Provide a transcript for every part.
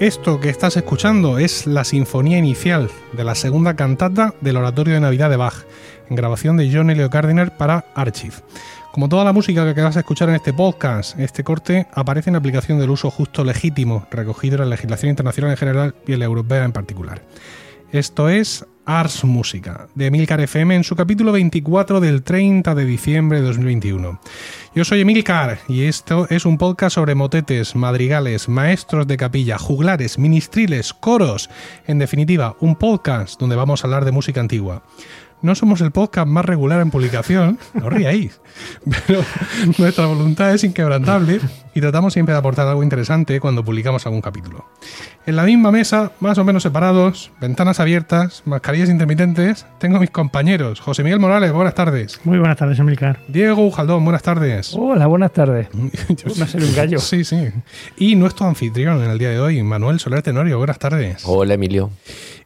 Esto que estás escuchando es la sinfonía inicial de la segunda cantata del Oratorio de Navidad de Bach, en grabación de John Elio Gardiner para Archive. Como toda la música que vas a escuchar en este podcast, este corte aparece en aplicación del uso justo legítimo recogido en la legislación internacional en general y en la europea en particular. Esto es Ars Música, de Emilcar FM en su capítulo 24 del 30 de diciembre de 2021. Yo soy Emilcar y esto es un podcast sobre motetes, madrigales, maestros de capilla, juglares, ministriles, coros. En definitiva, un podcast donde vamos a hablar de música antigua. No somos el podcast más regular en publicación, no ríais, pero nuestra voluntad es inquebrantable y tratamos siempre de aportar algo interesante cuando publicamos algún capítulo. En la misma mesa, más o menos separados, ventanas abiertas, mascarillas intermitentes, tengo a mis compañeros. José Miguel Morales, buenas tardes. Muy buenas tardes, Emilcar. Diego Ujaldón, buenas tardes. Hola, buenas tardes. Yo- Me ha salido un gallo. Sí, sí. Y nuestro anfitrión en el día de hoy, Manuel Soler Tenorio, buenas tardes. Hola Emilio.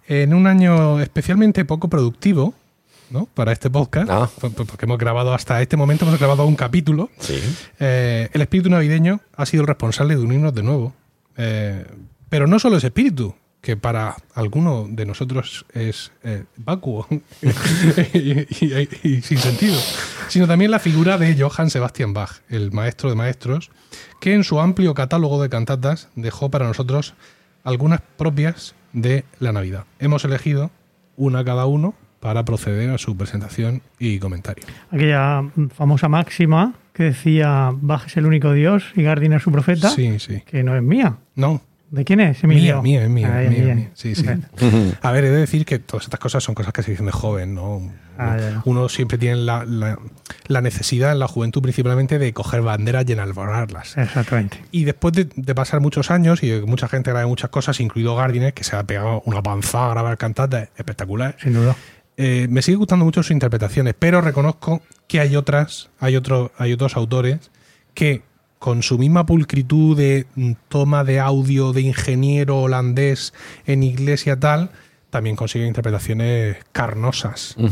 En un año especialmente poco productivo, ¿no? Para este podcast, Ah. p- p- porque hemos grabado hasta este momento, hemos grabado un capítulo. Sí. Eh, el espíritu navideño ha sido el responsable de unirnos de nuevo. Eh, pero no solo ese espíritu, que para alguno de nosotros es eh, vacuo y, y- y sin sentido, sino también la figura de Johann Sebastian Bach, el maestro de maestros, que en su amplio catálogo de cantatas dejó para nosotros algunas propias de la Navidad. Hemos elegido una cada uno para proceder a su presentación y comentario. Aquella famosa máxima que decía Bach es el único Dios y Gardiner su profeta, Sí, sí. que no es mía. No, ¿De quién es, Emilio? Mía, mía, es mía, Ah, mía. Sí, sí. A ver, he de decir que todas estas cosas son cosas que se dicen de joven, ¿no? Ah. Uno siempre tiene la, la- la necesidad en la juventud principalmente de coger banderas y enalborarlas. Exactamente. Y después de, de pasar muchos años y de que mucha gente grabe muchas cosas, incluido Gardiner, que se ha pegado una panzada a grabar cantatas espectacular, Sin duda. Eh, me sigue gustando mucho sus interpretaciones, pero reconozco que hay otras, hay, otro, hay otros autores que con su misma pulcritud de mm, toma de audio de ingeniero holandés en iglesia tal, también consiguen interpretaciones carnosas. ¿no?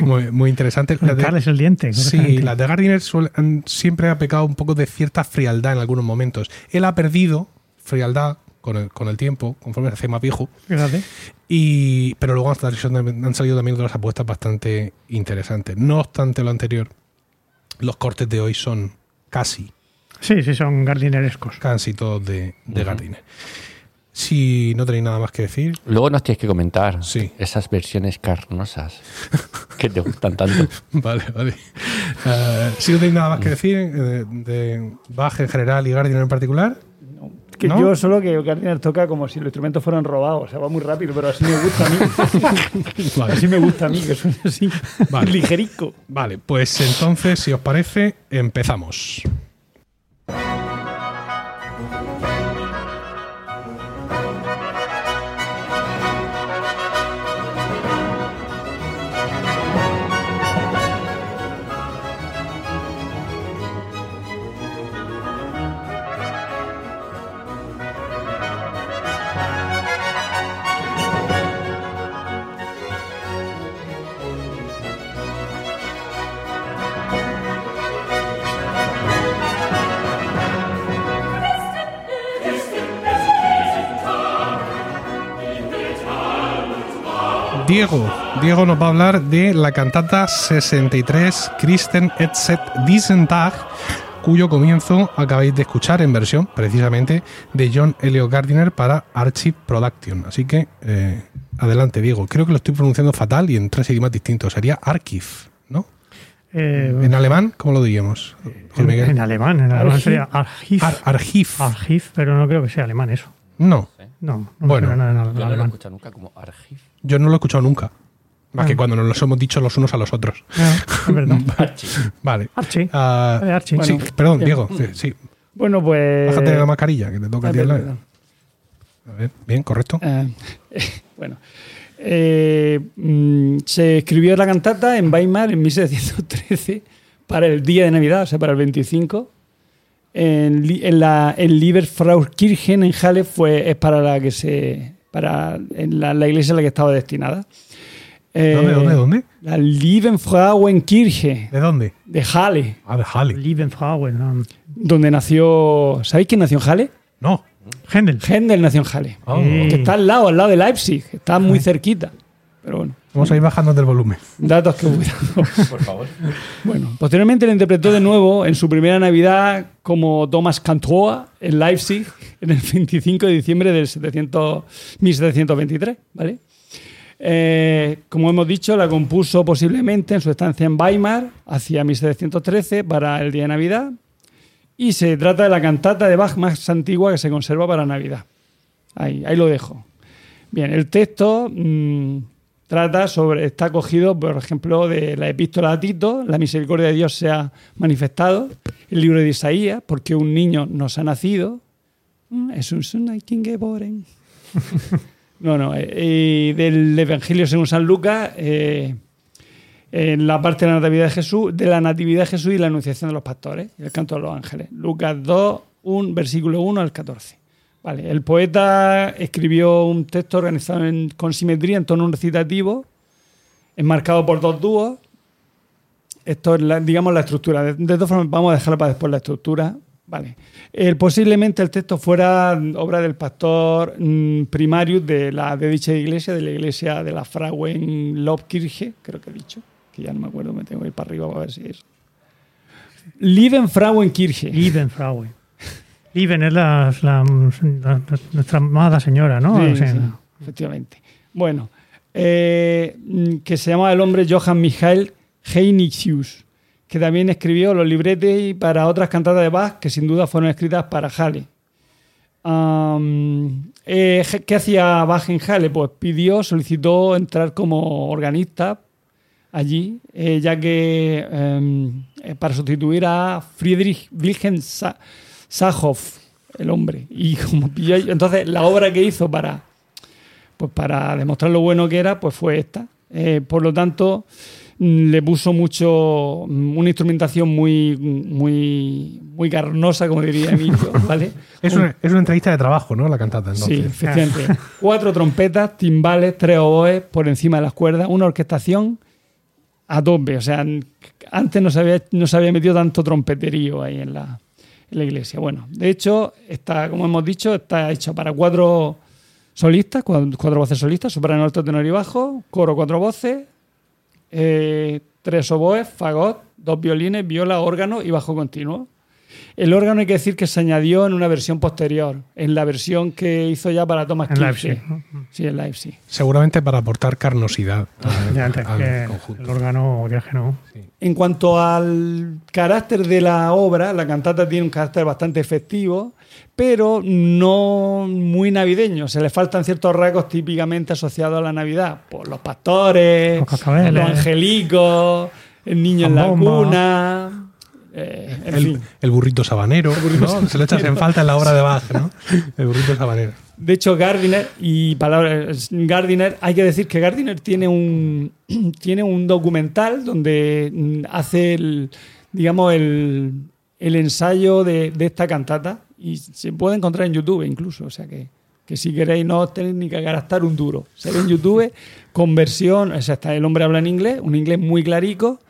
muy, muy interesantes. Las de- Carles el diente. Sí, las de Gardiner suele- han- siempre ha pecado un poco de cierta frialdad en algunos momentos. Él ha perdido frialdad con el, con el tiempo, conforme se hace más viejo. Y, pero luego han salido, han salido también otras apuestas bastante interesantes. No obstante lo anterior, los cortes de hoy son casi, Sí, sí, son gardinerescos. casi todos de, de Gardiner. Si no tenéis nada más que decir, Luego nos tienes que comentar Sí. esas versiones carnosas que te gustan tanto. vale, vale. Eh, si no tenéis nada más que decir eh, de, de Bach en general y Gardiner en particular, Que ¿No? yo solo que Gardiner toca como si los instrumentos fueran robados. O sea, va muy rápido, pero así me gusta a mí. vale. así me gusta a mí, que suene así. Vale. Ligerico. Vale, pues entonces, si os parece, empezamos. Diego, Diego nos va a hablar de la cantata 63 Christen et set diesen Tag, cuyo comienzo acabáis de escuchar en versión precisamente de John Elio Gardiner para Archive Production. Así que eh, adelante, Diego. Creo que lo estoy pronunciando fatal y en tres idiomas distintos. Sería Archive, ¿no? Eh, En alemán, ¿cómo lo diríamos? En, alemán. En alemán Archiv. sería Archiv. Ar- Archive. Archiv, pero no creo que sea alemán eso. No, No, no Bueno. me nada en Yo no lo he escuchado nunca como archive. yo no lo he escuchado nunca. Más Ah. que cuando nos los hemos dicho los unos a los otros. Ah, es verdad. Vale. Archie. Ah, Archie. sí, perdón, bien. Diego. Sí, sí. Bueno, pues. Bájate la mascarilla, que te toca a Ah, ti al lado. perdón. A ver, bien, correcto. Eh, bueno. Eh, mm, se escribió la cantata en Weimar en 1713 para el día de Navidad, o sea, para el 25. En, en la en Lieberfraukirchen en Halle fue, es para la que se. para en la, la iglesia a la que estaba destinada. Eh, ¿Dónde, dónde, dónde? La Liebenfrauenkirche ¿De dónde? de Halle, Ah, de Halle. Lieben Frauen. um, donde nació. ¿Sabéis quién nació en Halle? No. Händel. Händel nació en Halle. Oh. Que está al lado, al lado de Leipzig. Está muy cerquita. Pero bueno, Vamos a ir bajando del volumen. datos que. Por favor. Bueno, posteriormente lo interpretó de nuevo en su primera Navidad como Thomas Cantoa en Leipzig en el 25 de diciembre del 700 1723, ¿vale? Eh, como hemos dicho, la compuso posiblemente en su estancia en Weimar hacia 1713 para el día de Navidad y se trata de la cantata de Bach más antigua que se conserva para Navidad. Ahí, ahí lo dejo. Bien, el texto mm, trata sobre, está cogido, por ejemplo, de la epístola a Tito, la misericordia de Dios se ha manifestado, el libro de Isaías, porque un niño nos ha nacido. Mm, Es un geboren. No, no, eh, del Evangelio según San Lucas, eh, en la parte de la natividad de Jesús, de la natividad de Jesús y la anunciación de los pastores, el canto de los ángeles. Lucas 2, 1, versículo 1 al 14. Vale, el poeta escribió un texto organizado con simetría en tono recitativo, enmarcado por dos dúos. Esto es, digamos, la estructura. De, de todas formas, vamos a dejarla para después la estructura. Vale. Posiblemente el texto fuera obra del pastor mm, primarius de, la, de dicha iglesia, de la iglesia de la Frauen Lobkirche, creo que he dicho, que ya no me acuerdo, me tengo que ir para arriba para ver si es. Lieben Frauenkirche. Lieben es la, la- la- nuestra amada señora, ¿no? Sí, O sea, sí, efectivamente. Bueno, eh, que se llamaba el hombre Johann Michael Heinrichus, que también escribió los libretes para otras cantatas de Bach que sin duda fueron escritas para Halle. Eh, ¿Qué hacía Bach en Halle? Pues pidió, solicitó entrar como organista allí, eh, ya que em, para sustituir a Friedrich Wilhelm Sa- Sahoff, el hombre. Y como pilló- entonces la obra que hizo para, pues para demostrar lo bueno que era, pues fue esta. Eh, por lo tanto, mm, le puso mucho, mm, una instrumentación muy, muy, muy carnosa, como diría Emilio, ¿vale? Es una, es una entrevista de trabajo, ¿no? La cantata, Sí, efectivamente. Cuatro trompetas, timbales, tres oboes por encima de las cuerdas, una orquestación a tope. O sea, antes no se había, no se había metido tanto trompeterío ahí en la, la iglesia. Bueno, de hecho, está, como hemos dicho, está hecho para cuatro solistas, cuatro, cuatro voces solistas, soprano, alto, tenor y bajo, coro, cuatro voces, eh, tres oboes, fagot, dos violines, viola, órgano y bajo continuo. El órgano hay que decir que se añadió en una versión posterior, en la versión que hizo ya para Thomas en. Leipzig. Sí, en Leipzig. Seguramente para aportar carnosidad al, antes al que conjunto. el órgano, que no. En cuanto al carácter de la obra, la cantata tiene un carácter bastante efectivo, pero no muy navideño. Se le faltan ciertos rasgos típicamente asociados a la Navidad. Por los pastores, Los los angelicos, el niño en la cuna. Eh, en El, fin. el burrito sabanero, ¿no? Se lo echas en falta en la obra de Bach, ¿no? El burrito sabanero. De hecho, Gardiner, y palabras Gardiner, hay que decir que Gardiner tiene un, tiene un documental donde mm, hace el, digamos, el, el ensayo de, de esta cantata y se puede encontrar en YouTube incluso. O sea que, que si queréis no os tenéis ni que gastar un duro. Se ve en YouTube con versión, o sea, está el hombre habla en inglés, un inglés muy clarico,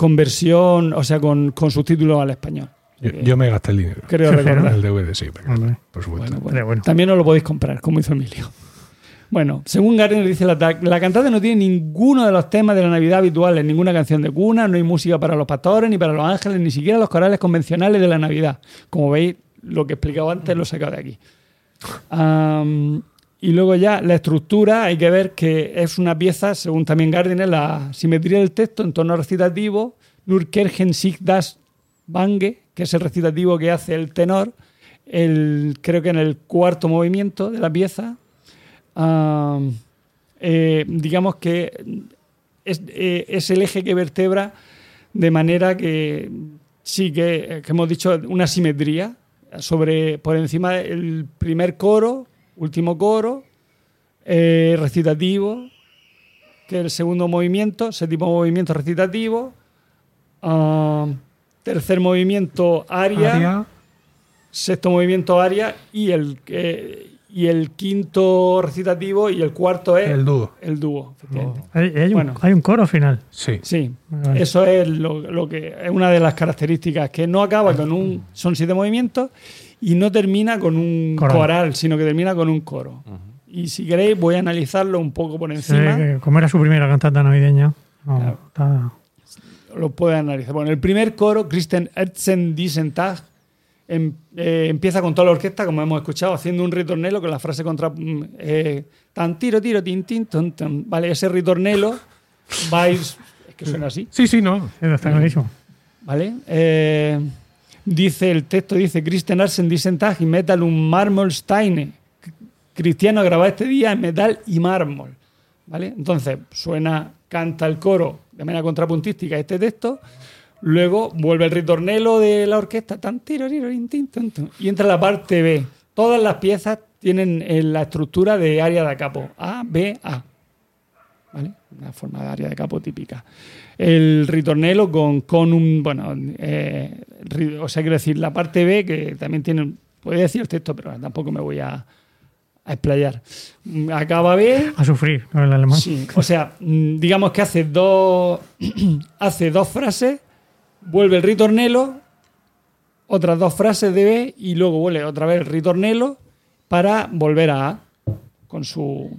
con versión, o sea, con, con subtítulos al español. Yo, yo me gasté el dinero. Creo recordar. El DVD, sí, por supuesto. Bueno, bueno. Pero bueno. También os lo podéis comprar, como hizo Emilio. Bueno, según Gardner dice la, la cantata no tiene ninguno de los temas de la Navidad habituales, ninguna canción de cuna, no hay música para los pastores, ni para los ángeles, ni siquiera los corales convencionales de la Navidad. Como veis, lo que he explicado antes lo he sacado de aquí. Y luego ya la estructura, hay que ver que es una pieza, según también Gardner, la simetría del texto en tono recitativo, Nurkergen sich das Bange, que es el recitativo que hace el tenor, el, creo que en el cuarto movimiento de la pieza, eh, digamos que es, eh, es el eje que vertebra de manera que sí que, que hemos dicho una simetría sobre por encima del primer coro, último coro, eh, recitativo, que es el segundo movimiento, séptimo movimiento recitativo, ah, tercer movimiento aria, Aria, sexto movimiento aria y el eh, y el quinto recitativo y el cuarto es El dúo. el dúo. efectivamente. Hay, hay un, Bueno. hay un coro final. Sí. Sí, Vale. eso es lo, lo que es una de las características, que no acaba con un. Son siete movimientos y no termina con un Coral. coral, sino que termina con un coro. Y si queréis, voy a analizarlo un poco por encima. como era su primera cantata navideña. no, Claro. está- Lo puedo analizar. Bueno, el primer coro, Christian Erzen diesen Tag, em- eh, empieza con toda la orquesta, como hemos escuchado, haciendo un ritornelo con la frase contra. mm, eh, tan tiro, tiro, tin, tin, ton, ton. Vale, ese ritornelo vais. Es que suena así. Sí, sí, no. Está clarísimo. ¿Vale? Eh, dice el texto, dice Christian Arsen diesen Tag y metal un Marmolsteine. Cristiano graba este día en metal y mármol. ¿Vale? Entonces, suena, canta el coro de manera contrapuntística este texto. Luego vuelve el ritornelo de la orquesta tan, tiro, y entra la parte B. Todas las piezas tienen eh, la estructura de área de capo. A, B, A. ¿vale? Una forma de área de capo típica. El ritornelo con, con un, bueno, eh, o sea, quiero decir, la parte B, que también tiene, podría decir el texto, pero tampoco me voy a, a explayar. Acaba B, A sufrir con el alemán. Sí, o sea, mm, digamos que hace dos, hace dos frases, vuelve el ritornelo, otras dos frases de B y luego vuelve otra vez el ritornelo para volver a A con su...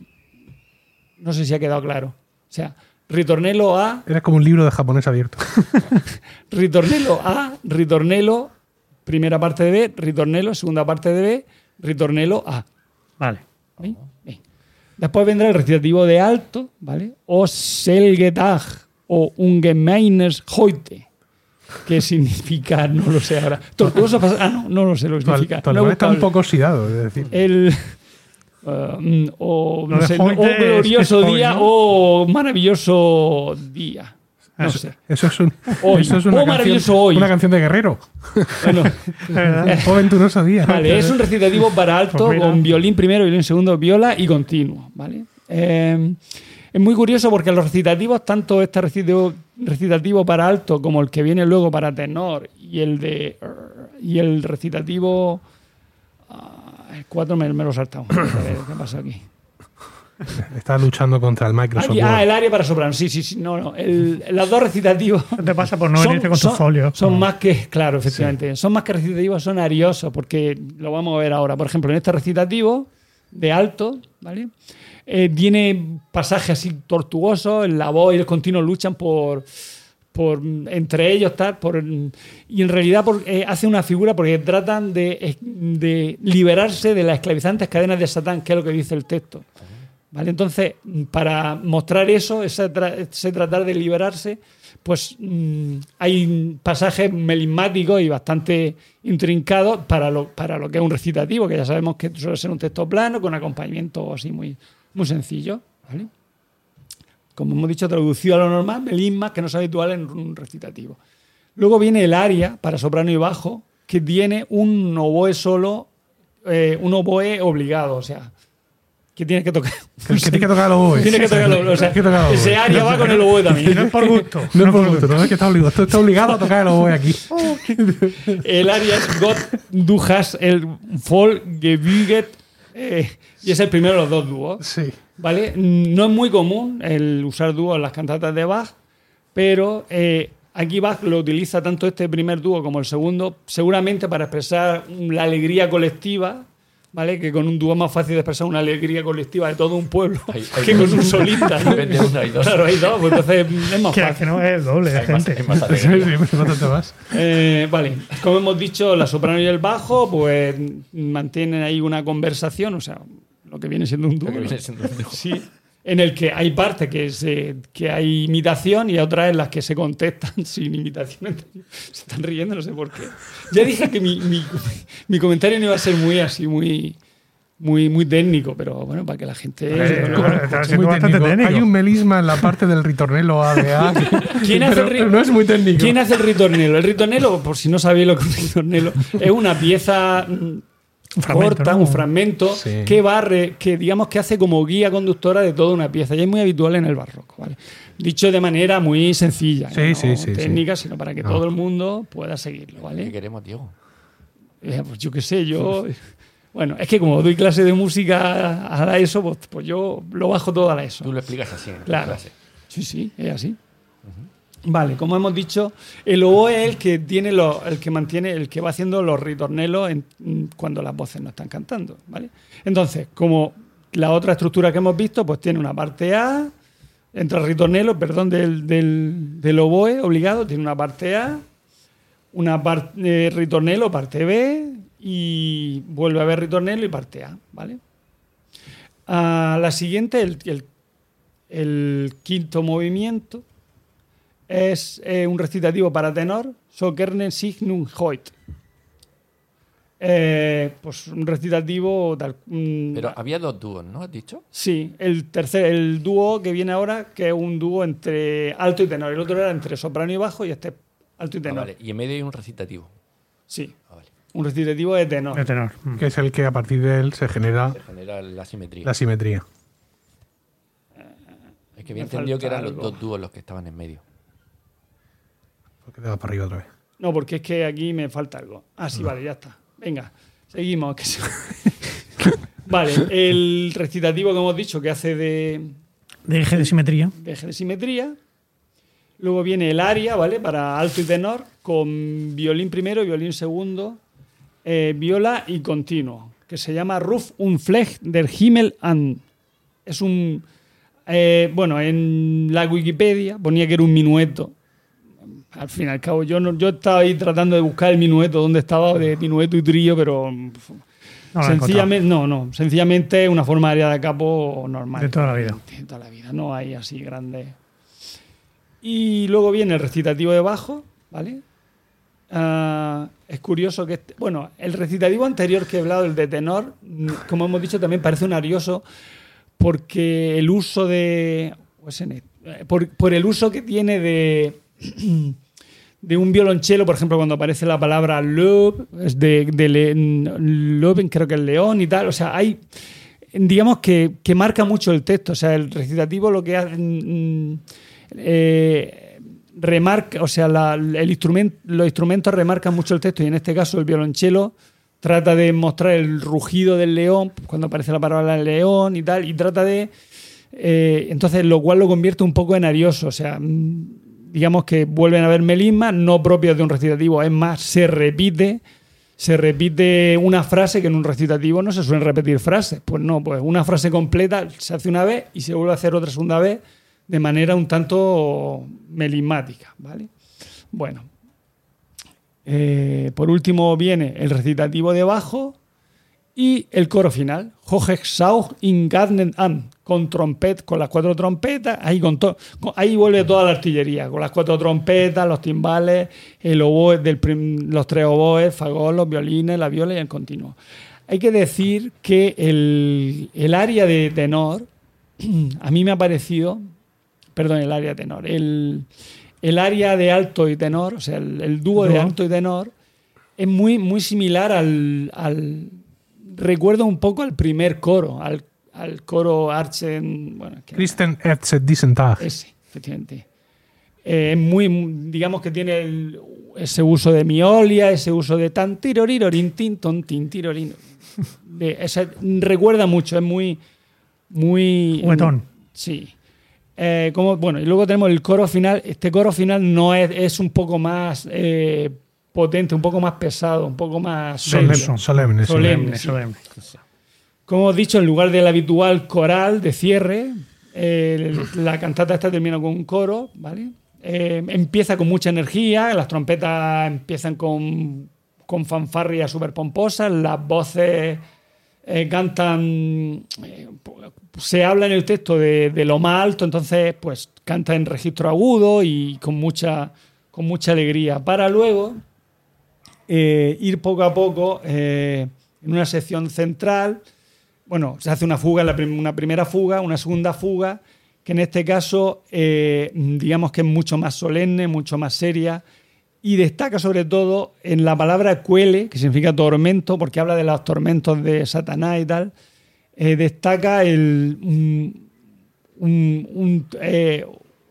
No sé si ha quedado claro. O sea, ritornelo A, Era como un libro de japonés abierto. ritornelo A, ritornelo, primera parte de B, ritornelo, segunda parte de B, ritornelo A. Vale. Después vendrá el recitativo de alto, ¿vale? O Selgetag o Ungemeines Heute, que significa, no lo sé ahora. Tortuoso Ah, no, no lo sé lo que significa. tu No he alemán está un poco oxidado, es decir. el uh, mm, o, no sé, o es- glorioso hoy, día ¿no? o maravilloso día. No eso, sé. eso es, un, Hoy. eso es una, Oh, maravilloso canción, hoy. una canción de guerrero. Bueno. Un venturoso día. Vale, es un recitativo para alto Pues con violín primero, violín segundo, viola y continuo. ¿vale? Eh, es muy curioso porque los recitativos, tanto este recitativo, recitativo para alto como el que viene luego para tenor y el de y el recitativo el 4 me, me lo he saltado. A ver, ¿Qué pasa aquí? Está luchando contra el Microsoft Aquí- ah, el área para soprano. Sí, sí, sí. No, no. El, los dos recitativos Eso te pasa por no venirte con son, tus folios. son más que, claro, efectivamente, son más que recitativos, son ariosos, porque lo vamos a ver ahora. Por ejemplo, en este recitativo de alto, ¿vale? Eh, tiene pasajes así tortuosos, la voz y el continuo luchan por, entre ellos, y en realidad por- eh, hace una figura porque tratan de, liberarse de las esclavizantes cadenas de Satán, que es lo que dice el texto. Entonces, para mostrar eso, ese, tra- ese tratar de liberarse, pues mm, hay pasajes melismáticos y bastante intrincados para lo, para lo que es un recitativo, que ya sabemos que suele ser un texto plano con acompañamiento así muy, muy sencillo. Como hemos dicho, traducido a lo normal, melismas que no es habitual en un recitativo. Luego viene el aria para soprano y bajo, que tiene un oboe solo, eh, un oboe obligado, o sea, que tiene que tocar. Que, tiene que tocar los oboes. Tiene que tocar el oboe, o sea, que tocar los ese oboes. aria va con el oboe Y no también. es por gusto. No es por gusto, no es que está obligado. Tú estás obligado a tocar el oboe aquí. El aria es Gott, du hast el Voll gebüget, eh, y es el primero de los dos dúos. Sí. ¿Vale? No es muy común el usar dúos en las cantatas de Bach, pero eh, aquí Bach lo utiliza tanto este primer dúo como el segundo, seguramente para expresar la alegría colectiva, ¿vale? Que con un dúo es más fácil de expresar una alegría colectiva de todo un pueblo Hay- hay que con dos. un solista. ¿no? Uno hay dos. Claro, hay dos, pues entonces es más Que, fácil. que no es el doble de Hay más, gente. hay más Sí, alegría. sí, bastante más. Eh, vale, como hemos dicho, la soprano y el bajo, pues mantienen ahí una conversación, o sea, lo que viene siendo un dúo. Lo que ¿no? viene siendo un dúo. Sí, en el que hay partes que, se, que hay imitación y otras en las que se contestan sin imitación. Se están riendo, no sé por qué. Ya dije que mi, mi- mi comentario no iba a ser muy así, muy, muy, muy técnico, pero bueno, para que la gente... Eh, bueno, bueno, está Es siendo muy bastante técnico. técnico. Hay un melisma en la parte del ritornelo ADA. ¿Quién hace pero, el no es muy técnico. ¿Quién hace el ritornelo? El ritornelo, por si no sabéis lo que es un ritornelo, es una pieza Un fragmento, corta, ¿no? un fragmento Sí. que barre, que digamos que hace como guía conductora de toda una pieza. Y es muy habitual en el barroco, ¿vale? Dicho de manera muy sencilla, Sí, no sí, sí, técnica, sino para que No. todo el mundo pueda seguirlo, ¿Qué ¿vale? queremos, Diego? Eh, pues yo qué sé, yo Bueno, es que como doy clase de música a la ESO, pues, pues yo lo bajo todo a la ESO. Tú lo explicas así en Claro. clase. Sí, sí, es así. Vale, como hemos dicho, el oboe es el que tiene lo- el que mantiene, el que va haciendo los ritornelos mm, cuando las voces no están cantando, ¿vale? Entonces, como la otra estructura que hemos visto, pues tiene una parte A, entra el ritornelo, perdón, del, del, del oboe obligado, tiene una parte A, una parte ritornelo, parte B, y vuelve a haber ritornelo y parte A, ¿vale? A la siguiente, el el quinto movimiento es eh, un recitativo para tenor, So gerne signum hoit. Eh, pues un recitativo tal. mm, Pero había dos dúos, ¿no? ¿Has dicho? sí, el tercer, el dúo que viene ahora, que es un dúo entre alto y tenor. El otro era entre soprano y bajo y este es alto y Ah, tenor. vale. Y en medio hay un recitativo. Sí, Ah, vale. un recitativo de tenor. De tenor. Mm. Que es el que a partir de él se genera Se genera la simetría. la simetría. Es que había Me entendido que falta eran los algo. dos dúos los que estaban en medio. ¿Por qué te vas para arriba otra vez? No, porque es que aquí me falta algo. Ah, sí, vale, ya está. Venga, seguimos. que se- vale, el recitativo que hemos dicho que hace de, De eje de simetría. de eje de simetría. Luego viene el aria, ¿vale? Para alto y tenor, con violín primero, violín segundo, eh, viola y continuo, que se llama Ruf und Flecht der Himmel an. Es un. eh, bueno, en la Wikipedia ponía que era un minueto. Al fin y al cabo, yo, no, yo estaba ahí tratando de buscar el minueto, dónde estaba, de minueto y trío, pero. No sencillamente, no, no, sencillamente una forma de aria de capo normal. De toda la vida. De toda la vida, no hay así grandes. Y luego viene el recitativo de bajo, ¿vale? Ah, es curioso que, este- bueno, el recitativo anterior que he hablado, el de tenor, como hemos dicho, también parece un arioso porque el uso de. pues en- eh, Por, por el uso que tiene de. de un violonchelo, por ejemplo, cuando aparece la palabra lob, es de, creo que es león y tal. O sea, hay. Digamos que, que marca mucho el texto. O sea, el recitativo lo que hace. mm, eh, remarca, o sea, el los instrumentos remarcan mucho el texto y en este caso el violonchelo trata de mostrar el rugido del león cuando aparece la palabra león y tal, y trata de... eh, entonces, lo cual lo convierte un poco en arioso, o sea, mm, digamos que vuelven a haber melismas no propios de un recitativo, es más, se repite, se repite una frase que en un recitativo no se suelen repetir frases, pues no, pues una frase completa se hace una vez y se vuelve a hacer otra segunda vez de manera un tanto melismática, ¿vale? Bueno, eh, por último viene el recitativo de bajo y el coro final. Hochexauch in Garden an, con trompet, con las cuatro trompetas, ahí, con to- con- ahí vuelve toda la artillería, con las cuatro trompetas, los timbales, el oboe del prim- los tres oboes, fagol, los violines, la viola y el continuo. Hay que decir que el, el área de tenor, a mí me ha parecido, perdón, el área de tenor, el, el área de alto y tenor, o sea, el, el dúo de alto y tenor, es muy, muy similar al, al- Recuerda un poco al primer coro, al, al coro Archen. Bueno, Christen Erzet Dissentag. ese, efectivamente. Eh, Es muy, digamos que tiene el- ese uso de miolia, ese uso de tan tirorirorin, tin, ton, tin, tirorin. De- ese- recuerda mucho, es muy. muy Juguetón. Sí. Eh, como, bueno, y luego tenemos el coro final. Este coro final no es, es un poco más eh, potente, un poco más pesado, un poco más Solemne. Solemne. Solemne. Solemne, sí. solemne. Como hemos dicho, en lugar del habitual coral de cierre, eh, la cantata esta termina con un coro, ¿vale? Eh, empieza con mucha energía, las trompetas empiezan con, con fanfarrias súper pomposas, las voces eh, cantan, eh, se habla en el texto de, de lo más alto, entonces pues canta en registro agudo y con mucha, con mucha alegría, para luego eh, ir poco a poco eh, en una sección central. Bueno, se hace una fuga, una primera fuga, una segunda fuga, que en este caso, eh, digamos que es mucho más solemne, mucho más seria, y destaca sobre todo en la palabra cuele, que significa tormento, porque habla de los tormentos de Satanás y tal. destaca el,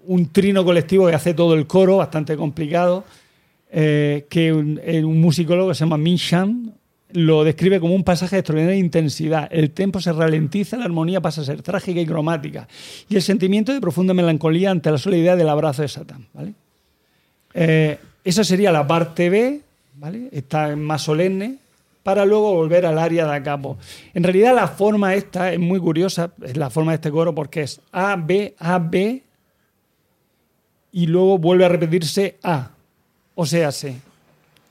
un trino colectivo que hace todo el coro, bastante complicado, eh, que un, eh, un musicólogo que se llama Min lo describe como un pasaje de extraordinaria intensidad. El tempo se ralentiza, la armonía pasa a ser trágica y cromática. Y el sentimiento de profunda melancolía ante la sola idea del abrazo de Satán. ¿vale? Eh, esa sería la parte B, ¿vale? Está más solemne, para luego volver al área de capo. En realidad la forma esta es muy curiosa, es la forma de este coro porque es A, B, A, B y luego vuelve a repetirse A. O sea, sí.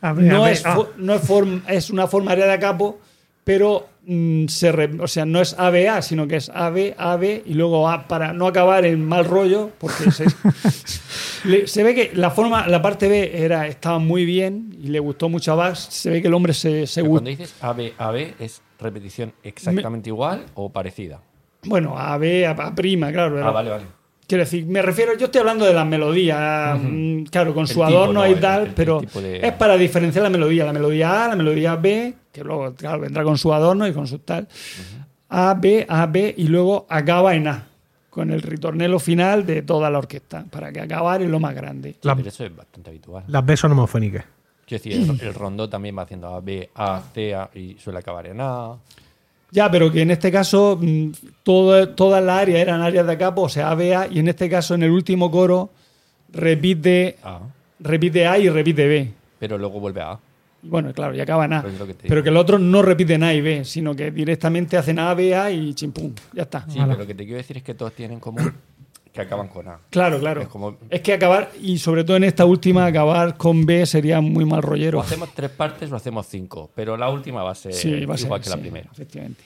A ver, a No, ver, es, ah, fo- no es, form- es una forma área de capo, pero mm, se re- o sea, no es ABA, sino que es AB, AB y luego A para no acabar en mal rollo, porque se, le- se ve que la forma, la parte B era, estaba muy bien y le gustó mucho a Bach. Se ve que el hombre se, se Pero cuando dices AB, AB, ¿es repetición exactamente igual o parecida? Bueno, AB, A, A prima, claro. Ah, vale, vale. Quiero decir, me refiero, yo estoy hablando de las melodías, mm, claro, con El su adorno ¿no? y tal, el- el pero de- es para diferenciar la melodía. La melodía A, la melodía B, que luego, claro, vendrá con su adorno y con su tal. A, B, A, B, y luego acaba en A, con el ritornelo final de toda la orquesta, para que acabar en lo más grande. La- Pero eso es bastante habitual. Las B son homofónicas. Quiero decir, el, el rondó también va haciendo A, B, A, C, A y suele acabar en A. Ya, pero que en este caso mm, todo, toda la área eran áreas de capo, o sea, A, B, A, y en este caso en el último coro repite, repite A y repite B. Pero luego vuelve a A. Bueno, claro, y acaba en A. Pues que Pero que el otro no repiten A y B, sino que directamente hacen A, B, A y chimpum. Ya está. Sí, pero lo que te quiero decir es que todos tienen en común que acaban con A. Claro, claro. Es como- Es que acabar, y sobre todo en esta última, acabar con B sería muy mal O rollero. hacemos tres partes o hacemos cinco, pero la última va a ser Sí, va a ser, igual que la sí, primera. Efectivamente.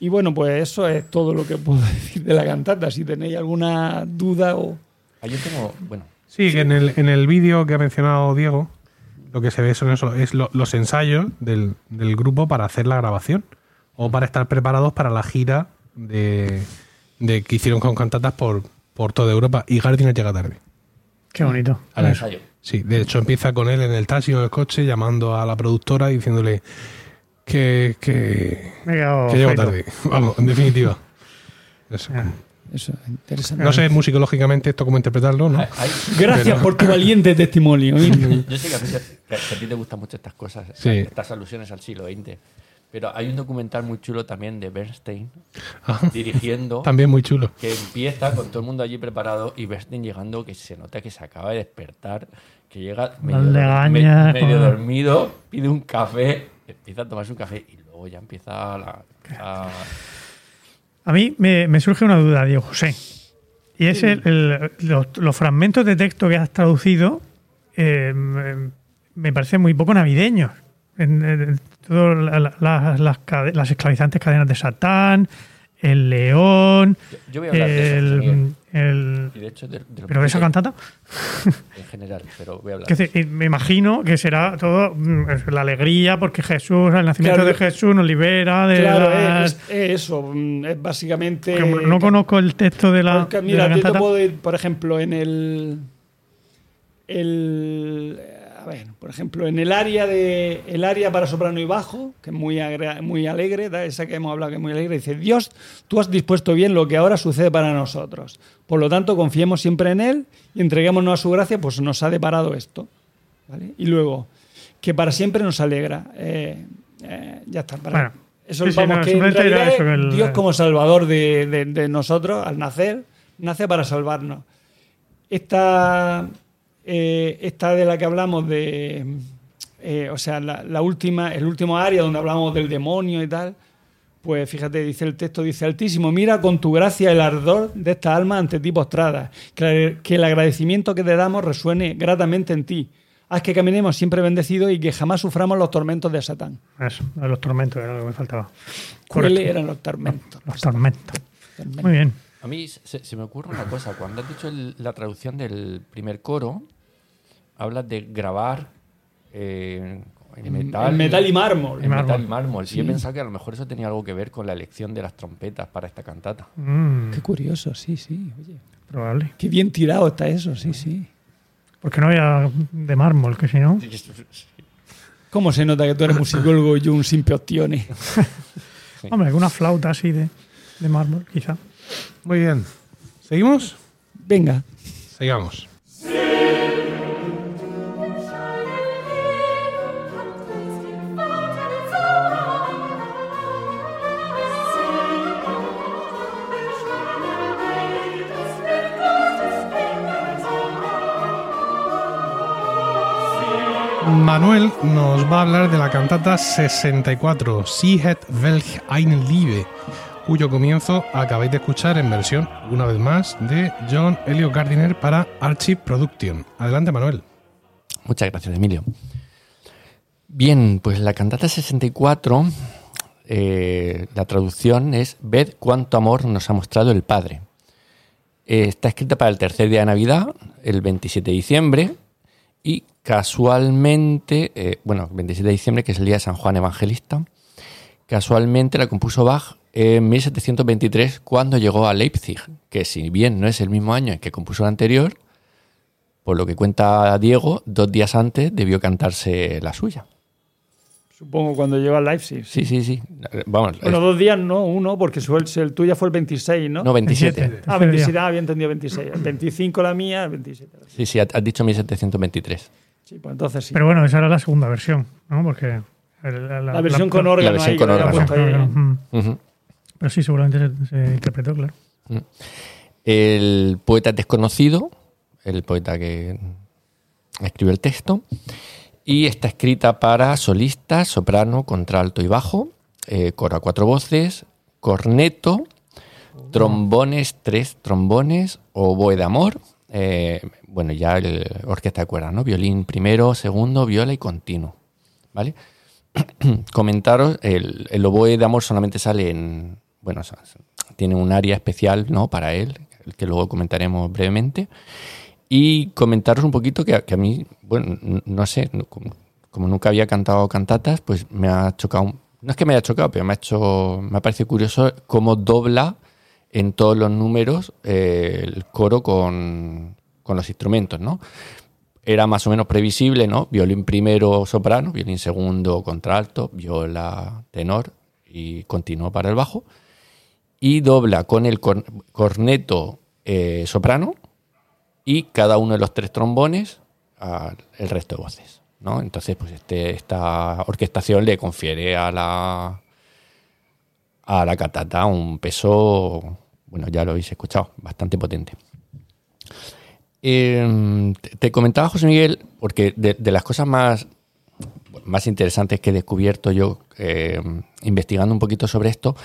Y bueno, pues eso es todo lo que puedo decir de la cantata. Si tenéis alguna duda o. Ah, yo tengo, bueno, Sí, que en el, en el vídeo que ha mencionado Diego, lo que se ve son eso, es lo- los ensayos del, del grupo para hacer la grabación o para estar preparados para la gira de, de que hicieron con cantatas por, por toda Europa y Gardiner llega tarde. Qué bonito. A al ver. ensayo. Sí, de hecho empieza con él en el taxi o en el coche llamando a la productora y diciéndole que, que, que llego tarde. Vamos, en definitiva. Eso. Ah. Eso, interesante. No sé musicológicamente esto cómo interpretarlo, ¿no? Gracias por tu valiente testimonio. yo sé que a, ti te- que a ti te gustan mucho estas cosas, Sí. estas alusiones al siglo XX. Pero hay un documental muy chulo también de Bernstein Ah, dirigiendo también muy chulo. que empieza con todo el mundo allí preparado y Bernstein llegando que se nota que se acaba de despertar, que llega medio, me- dormido, pide un café, empieza a tomarse un café y luego ya empieza la... a- A mí me, me surge una duda, Diego José. Y es el- el- los, los fragmentos de texto que has traducido eh, me, me parecen muy poco navideños. En, en- todo la- la- las, esclavizantes cadenas de Satán, el león, Yo, yo voy a hablar de eso, José el, Miguel, el- y de hecho de, de lo ¿Pero de esa cantata? en general, pero voy a hablar. Que se- me imagino que será todo mm, la alegría porque Jesús, el nacimiento Claro, de Jesús nos libera de Claro, las- es, es eso. mm, Es básicamente. Porque no conozco el texto de la, Porque, de mira, la yo te puedo ir, por ejemplo, en el. el ver, por ejemplo, en el área de el área para soprano y bajo, que es muy, agra- muy alegre, da, esa que hemos hablado que es muy alegre, dice, Dios, tú has dispuesto bien lo que ahora sucede para nosotros. Por lo tanto, confiemos siempre en Él y entreguémonos a su gracia, pues nos ha deparado esto. ¿vale? Y luego, que para siempre nos alegra. Eh, eh, ya está. Para, Bueno, eso sí, vamos, no, que en realidad eso, el- Dios como salvador de, de- de nosotros al nacer, nace para salvarnos. Esta, eh, esta de la que hablamos de, eh, o sea, la, la última, el último área donde hablamos del demonio y tal, pues fíjate, dice el texto, dice Altísimo, mira con tu gracia el ardor de esta alma ante ti postrada, que, que el agradecimiento que te damos resuene gratamente en ti. Haz que caminemos siempre bendecidos y que jamás suframos los tormentos de Satán. Eso, los tormentos era lo que me faltaba. ¿Cuáles eran los tormentos? Los tormentos. Muy bien. A mí se, se me ocurre una cosa. Cuando has dicho el- la traducción del primer coro, hablas de grabar eh, en metal, En metal y mármol. en metal y mármol. Sí. he pensado que a lo mejor eso tenía algo que ver con la elección de las trompetas para esta cantata. Mm, Qué curioso, sí, sí. Oye, probable. qué bien tirado está eso, sí, sí. Porque no había de mármol, que si no. ¿Cómo se nota que tú eres musicólogo y yo un simple optione? Hombre, alguna flauta así de, de mármol, quizá. Muy bien. ¿Seguimos? Venga. Sigamos. Manuel nos va a hablar de la cantata 64, Sie het welch eine Liebe, cuyo comienzo acabáis de escuchar en versión, una vez más, de John Elliot Gardiner para Archive Production. Adelante, Manuel. Muchas gracias, Emilio. Bien, pues la cantata 64, eh, la traducción es Ved cuánto amor nos ha mostrado el Padre. Eh, está escrita para el tercer día de Navidad, el 27 de diciembre, y casualmente, eh, bueno, 27 de diciembre, que es el día de San Juan Evangelista, casualmente la compuso Bach en 1723 cuando llegó a Leipzig, que si bien no es el mismo año en que compuso el anterior, por lo que cuenta Diego, dos días antes debió cantarse la suya. Supongo cuando llegó a Leipzig. Sí, sí, sí. Vamos, Bueno, es- dos días no, uno, porque su- el, el tuyo fue el 26, ¿no? no, 27. 27. Ah, 27, ah, había entendido 26. El 25 la mía, el 27. la- Sí, sí, has dicho 1723. Sí, pues entonces sí. Pero bueno, esa era la segunda versión, ¿no? Porque. el- la, la versión con órgano la versión ahí, con órgano. Ujú. Pero sí, seguramente se, se interpretó, claro. El poeta es desconocido, el poeta que escribió el texto, y está escrita para solistas, soprano, contralto y bajo, eh, coro a cuatro voces, corneto, trombones, tres trombones, oboe de amor, eh, bueno, ya el orquesta de cuerdas, ¿no? Violín primero, segundo, viola y continuo, ¿vale? Comentaros, el, oboe de amor solamente sale en, bueno, tiene un área especial, ¿no? Para él, que luego comentaremos brevemente. Y comentaros un poquito que, a- mí, bueno, no sé, como, nunca había cantado cantatas, pues me ha chocado, no es que me haya chocado, pero me ha hecho, me ha parecido curioso cómo dobla en todos los números eh, el coro con, con los instrumentos, ¿no? Era más o menos previsible, ¿no? Violín primero soprano, violín segundo contralto, viola tenor y continuo para el bajo. Y dobla con el cor- corneto eh, soprano y cada uno de los tres trombones al- el resto de voces. ¿no? Entonces, pues este, esta orquestación le confiere a la, a la cantata un peso, bueno, ya lo habéis escuchado, bastante potente. Eh, te- comentaba, José Miguel, porque de, las cosas más, más interesantes que he descubierto yo eh, investigando un poquito sobre esto,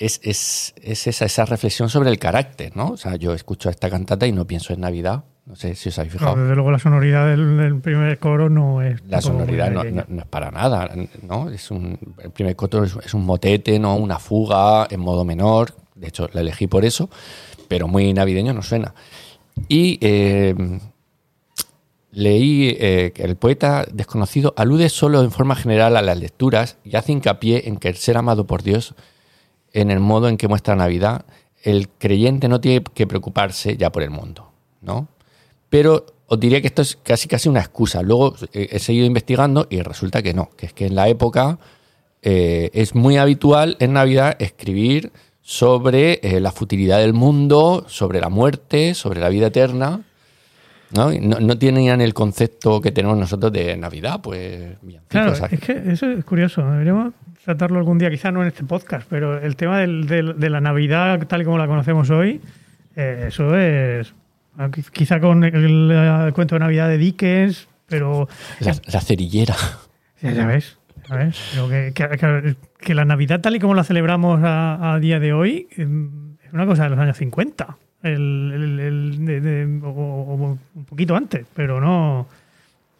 es, es- es esa, esa reflexión sobre el carácter, ¿no? O sea, yo escucho esta cantata y no pienso en Navidad. No sé si os habéis fijado. No, desde luego la sonoridad del, del primer coro no es. La sonoridad no, no- no es para nada, ¿no? Es un, el primer coro es, es un motete, ¿no? Una fuga en modo menor. De hecho, la elegí por eso, pero muy navideño no suena. Y eh, leí eh, que el poeta desconocido alude solo en forma general a las lecturas y hace hincapié en que el ser amado por Dios, en el modo en que muestra Navidad, el creyente no tiene que preocuparse ya por el mundo, ¿no? Pero os diría que esto es casi casi una excusa. Luego eh, he seguido investigando y resulta que no, que es que en la época eh, es muy habitual en Navidad escribir sobre eh, la futilidad del mundo, sobre la muerte, sobre la vida eterna. ¿No? No, no tenían el concepto que tenemos nosotros de Navidad, pues Claro, es que eso es curioso. Deberíamos tratarlo algún día, quizá no en este podcast, pero el tema del- del- de la Navidad tal y como la conocemos hoy, eh, eso es. ah, quiz- Quizá con el, el cuento de Navidad de Dickens, pero. La, la cerillera. Ya, ya ves. ya ves. Pero que, que- que- que la Navidad tal y como la celebramos a, a día de hoy em, es una cosa de los años 50. El, el- el- de- de- o, o un poquito antes, pero no.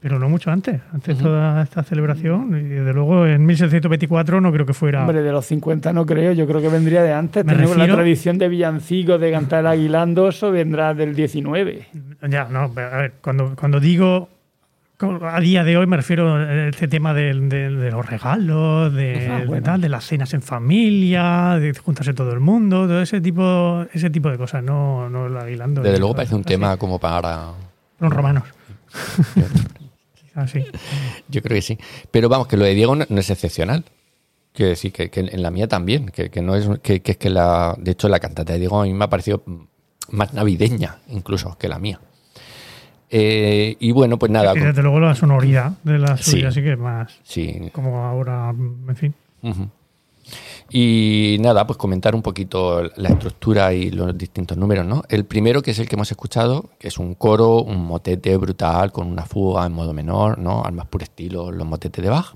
Pero no mucho antes. Antes toda esta celebración. Y desde luego en 1724 no creo que fuera. Hombre, de los 50 no creo, yo creo que vendría de antes. Me Tenemos la tradición de villancicos, de cantar el aguilando, eso vendrá del 19. Ya, no, a ver, cuando, cuando digo a día de hoy me refiero a este tema de, de los regalos, de, Ah, bueno. de tal, de las cenas en familia, de juntarse todo el mundo, todo ese tipo, ese tipo de cosas, no, no aguilando. Desde luego parece un así. tema como para... Los romanos. Así. Yo creo que sí. Pero vamos, que lo de Diego no, no es excepcional. Quiero decir que, que en la mía también, que, que no es que, que es que la. De hecho, la cantata de Diego a mí me ha parecido más navideña, incluso, que la mía. Eh, y bueno, pues nada. Y desde luego la sonoridad de la suya sí que es más sí. como ahora, en fin. Y nada, pues comentar un poquito la estructura y los distintos números, ¿no? El primero, que es el que hemos escuchado, que es un coro, un motete brutal con una fuga en modo menor, ¿no? Al más puro estilo, los motetes de Bach.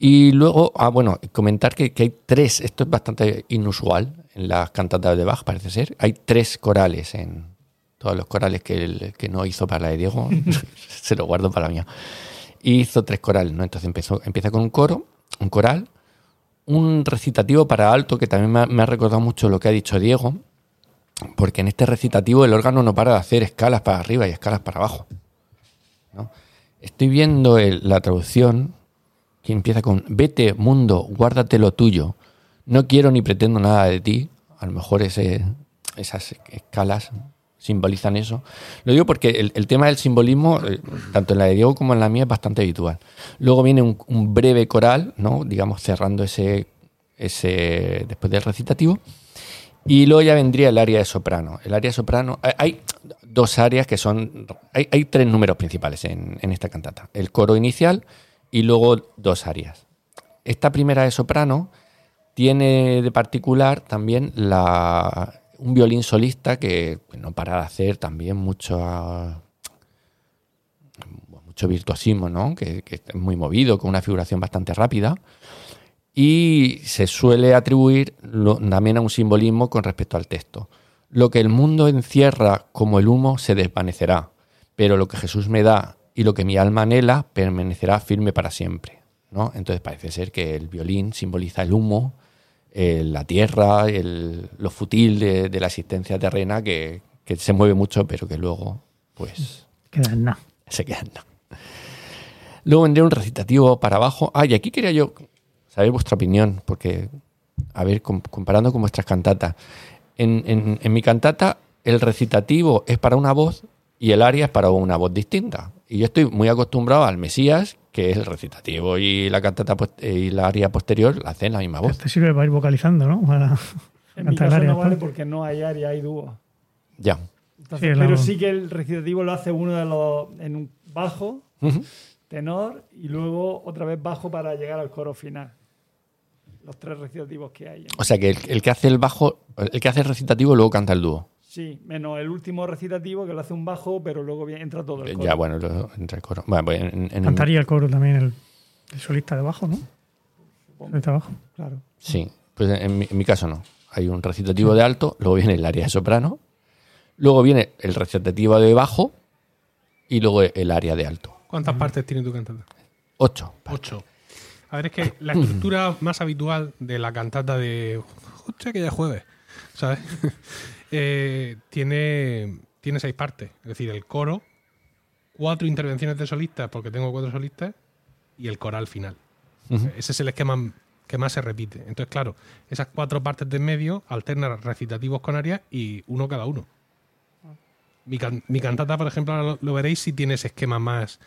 Y luego, ah, bueno, comentar que, que hay tres, esto es bastante inusual en las cantatas de Bach, parece ser. Hay tres corales en todos los corales que, el- que no hizo para la de Diego, se lo guardo para la mía. Y hizo tres corales, ¿no? Entonces empezó, empieza con un coro, un coral, un recitativo para alto, que también me ha, recordado mucho lo que ha dicho Diego, porque en este recitativo el órgano no para de hacer escalas para arriba y escalas para abajo. Estoy viendo la traducción que empieza con Vete, mundo, guárdate lo tuyo. No quiero ni pretendo nada de ti. A lo mejor ese, esas escalas simbolizan eso. Lo digo porque el, tema del simbolismo, eh, tanto en la de Diego como en la mía, es bastante habitual. Luego viene un, breve coral, ¿no? digamos, cerrando ese, ese después del recitativo. Y luego ya vendría el área de soprano. El área de soprano, hay- hay dos áreas que son, hay, hay tres números principales en, en esta cantata. El coro inicial y luego dos áreas. Esta primera de soprano tiene de particular también la, un violín solista que no para de hacer también mucho, mucho virtuosismo, ¿no? que, es muy movido, con una figuración bastante rápida. Y se suele atribuir también a un simbolismo con respecto al texto. Lo que el mundo encierra como el humo se desvanecerá, pero lo que Jesús me da y lo que mi alma anhela permanecerá firme para siempre. ¿no? Entonces parece ser que el violín simboliza el humo, eh, la tierra, el- lo futil de, de la existencia terrena que, que se mueve mucho, pero que luego pues Queda en nada. se queda en nada. Luego vendría un recitativo para abajo. Ah, y aquí quería yo saber vuestra opinión, porque, a ver, com- comparando con vuestras cantatas. En, en- en mi cantata, el recitativo es para una voz y el aria es para una voz distinta. Y yo estoy muy acostumbrado al Mesías, que es el recitativo y la cantata post- y la aria posterior la hacen la misma voz. Te sirve para ir vocalizando, ¿no? Para En mi caso área. no vale porque no hay área, hay dúo. Ya. Entonces, Sí, la- pero sí que el recitativo lo hace uno de los en un bajo, tenor y luego otra vez bajo para llegar al coro final. Los tres recitativos que hay. O sea que el, el que hace el bajo, el que hace el recitativo luego canta el dúo. Sí, menos el último recitativo que lo hace un bajo, pero luego entra todo el coro. Ya, bueno, lo- entre el coro. Bueno, pues en- en- en- Cantaría el coro también el, el solista de abajo, ¿no? Solista de abajo. Claro. Sí, pues en mi, en mi caso no. Hay un recitativo de alto, luego viene el área de soprano, luego viene el recitativo de bajo y luego el área de alto. ¿Cuántas partes tiene tu cantata? Ocho. Ocho. A ver, es que la estructura más habitual de la cantata de. Hostia, que ya es jueves. ¿Sabes? Eh, tiene, tiene seis partes. Es decir, el coro, cuatro intervenciones de solistas, porque tengo cuatro solistas, y el coral final. Ese es el esquema que más se repite. Entonces, claro, esas cuatro partes de en medio alternan recitativos con arias y uno cada uno. Mi, can- mi cantata, por ejemplo, ahora lo, lo veréis si tiene ese esquema más,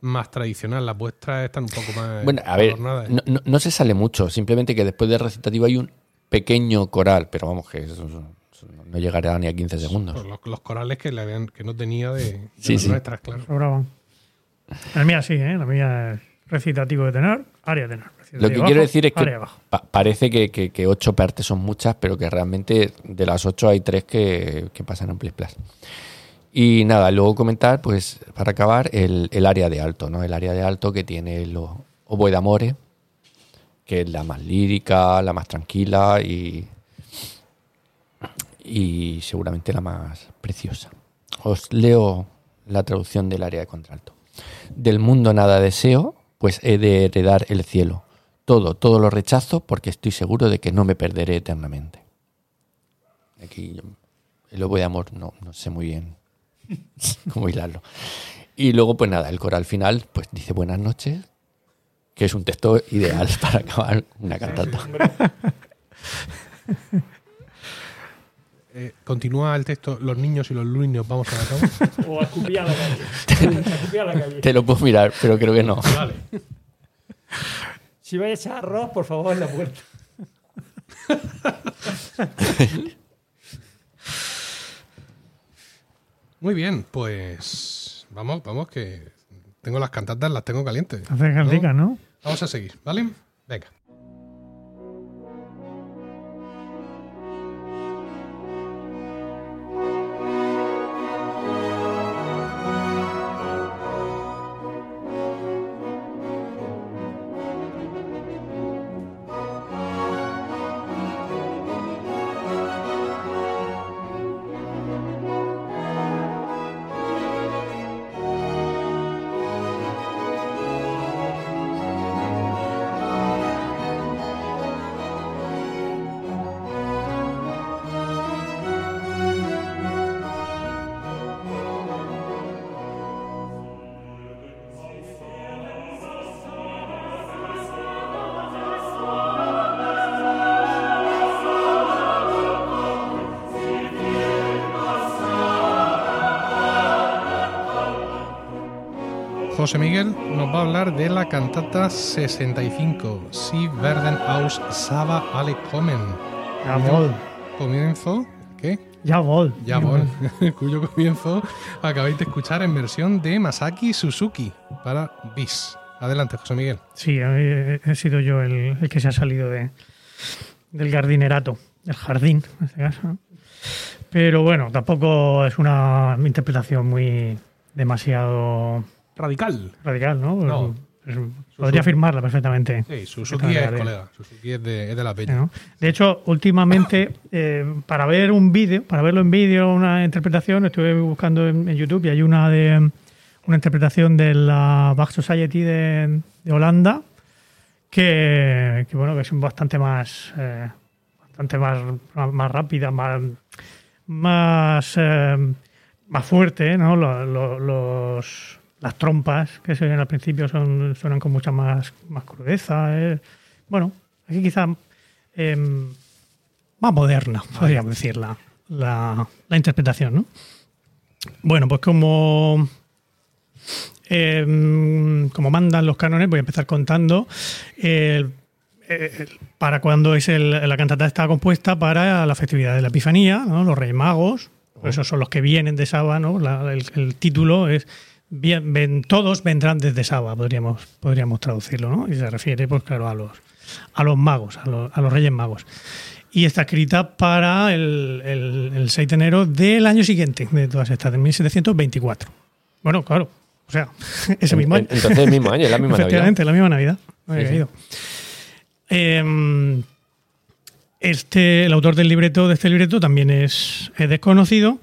más tradicional. Las vuestras están un poco más Bueno, a ver, no, no- no se sale mucho, simplemente que después del recitativo hay un pequeño coral, pero vamos, que eso no llegará ni a 15 segundos. Pues los, los corales que, le habían, que no tenía de, de Sí, las sí. nuestras, claro. Sobraban. La mía sí, ¿eh? La mía es recitativo de tenor, área de tenor. Lo que bajo, quiero decir es que pa- parece que, que- que ocho partes son muchas, pero que realmente de las ocho hay tres que, que pasan en Plis Plas. Y nada, luego comentar, pues para acabar, el, el área de alto, ¿no? El área de alto que tiene los oboe d'amore, que es la más lírica, la más tranquila y, y seguramente la más preciosa. Os leo la traducción del área de contralto. Del mundo nada deseo, pues he de heredar el cielo. Todo, todo lo rechazo porque estoy seguro de que no me perderé eternamente. Aquí el oboe de amor no, no sé muy bien cómo hilarlo. Y luego, pues nada, el coral final pues dice buenas noches, que es un texto ideal para acabar una cantata. Eh, continúa el texto, los niños y los lunes vamos a la cama. O a escupir a la calle. A escupir a la calle. Te lo puedo mirar, pero creo que no. vale. Si vais a echar arroz, por favor, en la puerta. Muy bien, pues vamos, vamos, que tengo las cantatas, las tengo calientes. Hace caldica, ¿no? Vamos a seguir, ¿vale? Venga. José Miguel nos va a hablar de la cantata 65, Si werden aus Saba alle kommen. Jawohl. Comienzo, ¿qué? Jawohl. Jawohl, cuyo comienzo acabáis de escuchar en versión de Masaki Suzuki para BIS. Adelante, José Miguel. Sí, he, sido yo el, el que se ha salido de, del jardinerato, del jardín, en este caso. Pero bueno, tampoco es una interpretación muy demasiado Radical. radical, ¿no? No. Es- podría afirmarla perfectamente. Sí, Suzuki es colega. Suzuki es de, es de la Peña. ¿no? De hecho, últimamente, eh, para ver un vídeo, para verlo en vídeo, una interpretación, estuve buscando en, en YouTube y hay una de una interpretación de la Bach Society de, de Holanda que, que, bueno que es bastante más eh, bastante más, más rápida, más más eh, más fuerte, ¿no? Lo- lo- los las trompas que se oyen al principio son, suenan con mucha más, más crudeza. eh. Bueno, aquí quizá eh, más moderna, podríamos decir, la, la, la interpretación, ¿no? Bueno, pues como, eh, como mandan los cánones, voy a empezar contando el- el- para cuando es el- la cantata está compuesta para la festividad de la Epifanía, ¿no? los Reyes Magos, por esos son los que vienen de Saba, ¿no? La- el, el título es bien, ven- todos vendrán desde Saba, podríamos, podríamos traducirlo, ¿no? Y se refiere, pues claro, a los, a los magos, a los, a los Reyes Magos. Y está escrita para el, el, el 6 de enero del año siguiente, de todas estas, de 1724. Bueno, claro, o sea, ese mismo año. Entonces el mismo año, la misma Navidad. Efectivamente, la misma Navidad. No había Sí, sí. caído. Eh, este, el autor del libreto de este libreto también es, es desconocido,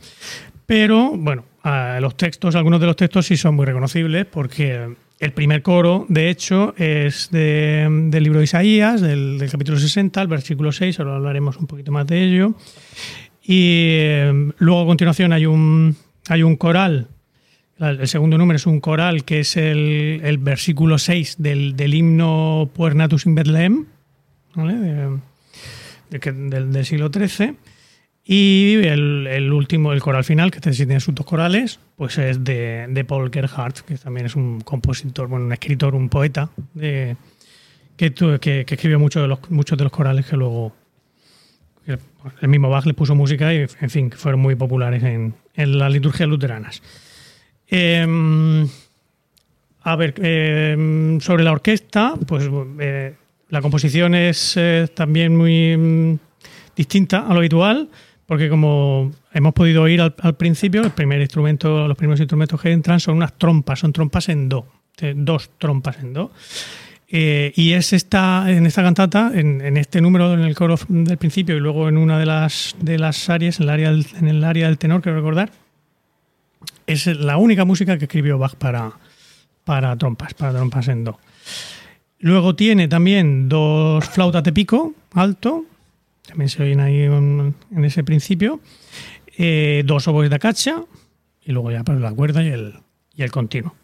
pero bueno, a los textos, algunos de los textos sí son muy reconocibles porque el primer coro, de hecho, es de- del libro de Isaías, del, capítulo 60, el versículo 6, ahora hablaremos un poquito más de ello. Y eh, luego a continuación hay un, hay un coral el segundo número es un coral que es el, el versículo 6 del, del himno Puernatus in Bethlehem, del, del siglo XIII. Y el, último, el coral final, que este sí tiene sus dos corales, pues es de, de Paul Gerhardt, que también es un compositor, bueno, un escritor, un poeta, de- que, que, que escribió muchos de, los, muchos de los corales que luego el mismo Bach le puso música y, en fin, fueron muy populares en, en las liturgias luteranas. Eh, a ver, eh, sobre la orquesta, pues eh, la composición es eh, también muy mm, distinta a lo habitual, porque como hemos podido oír al, principio, el primer instrumento, los primeros instrumentos que entran son unas trompas, son trompas en do, dos trompas en do. Eh, y es esta, en esta cantata, en, en este número, en el coro del principio y luego en una de las, de las áreas, en el área del, en el área del tenor, quiero recordar, es la única música que escribió Bach para, para trompas, para trompas en do. Luego tiene también dos flautas de pico alto, también se oyen ahí en, ese principio, eh, dos oboes de cacha y luego ya para la cuerda y el, y el continuo.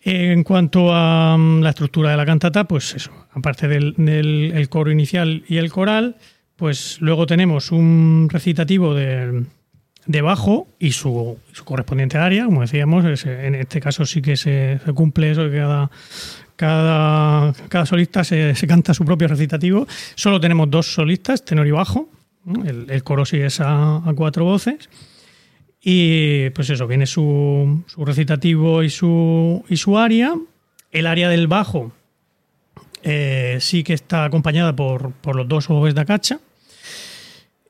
En cuanto a mm, la estructura de la cantata, pues eso, aparte del, del- el coro inicial y el coral, pues luego tenemos un recitativo de, de bajo y su, su correspondiente área, como decíamos, en este caso sí que se, cumple eso que cada, cada, cada solista se, canta su propio recitativo. Solo tenemos dos solistas, tenor y bajo. El, coro sí es a, cuatro voces. Y pues eso, viene su, su recitativo y su, y su aria. El área del bajo eh, sí que está acompañada por, por los dos oboes da cacha.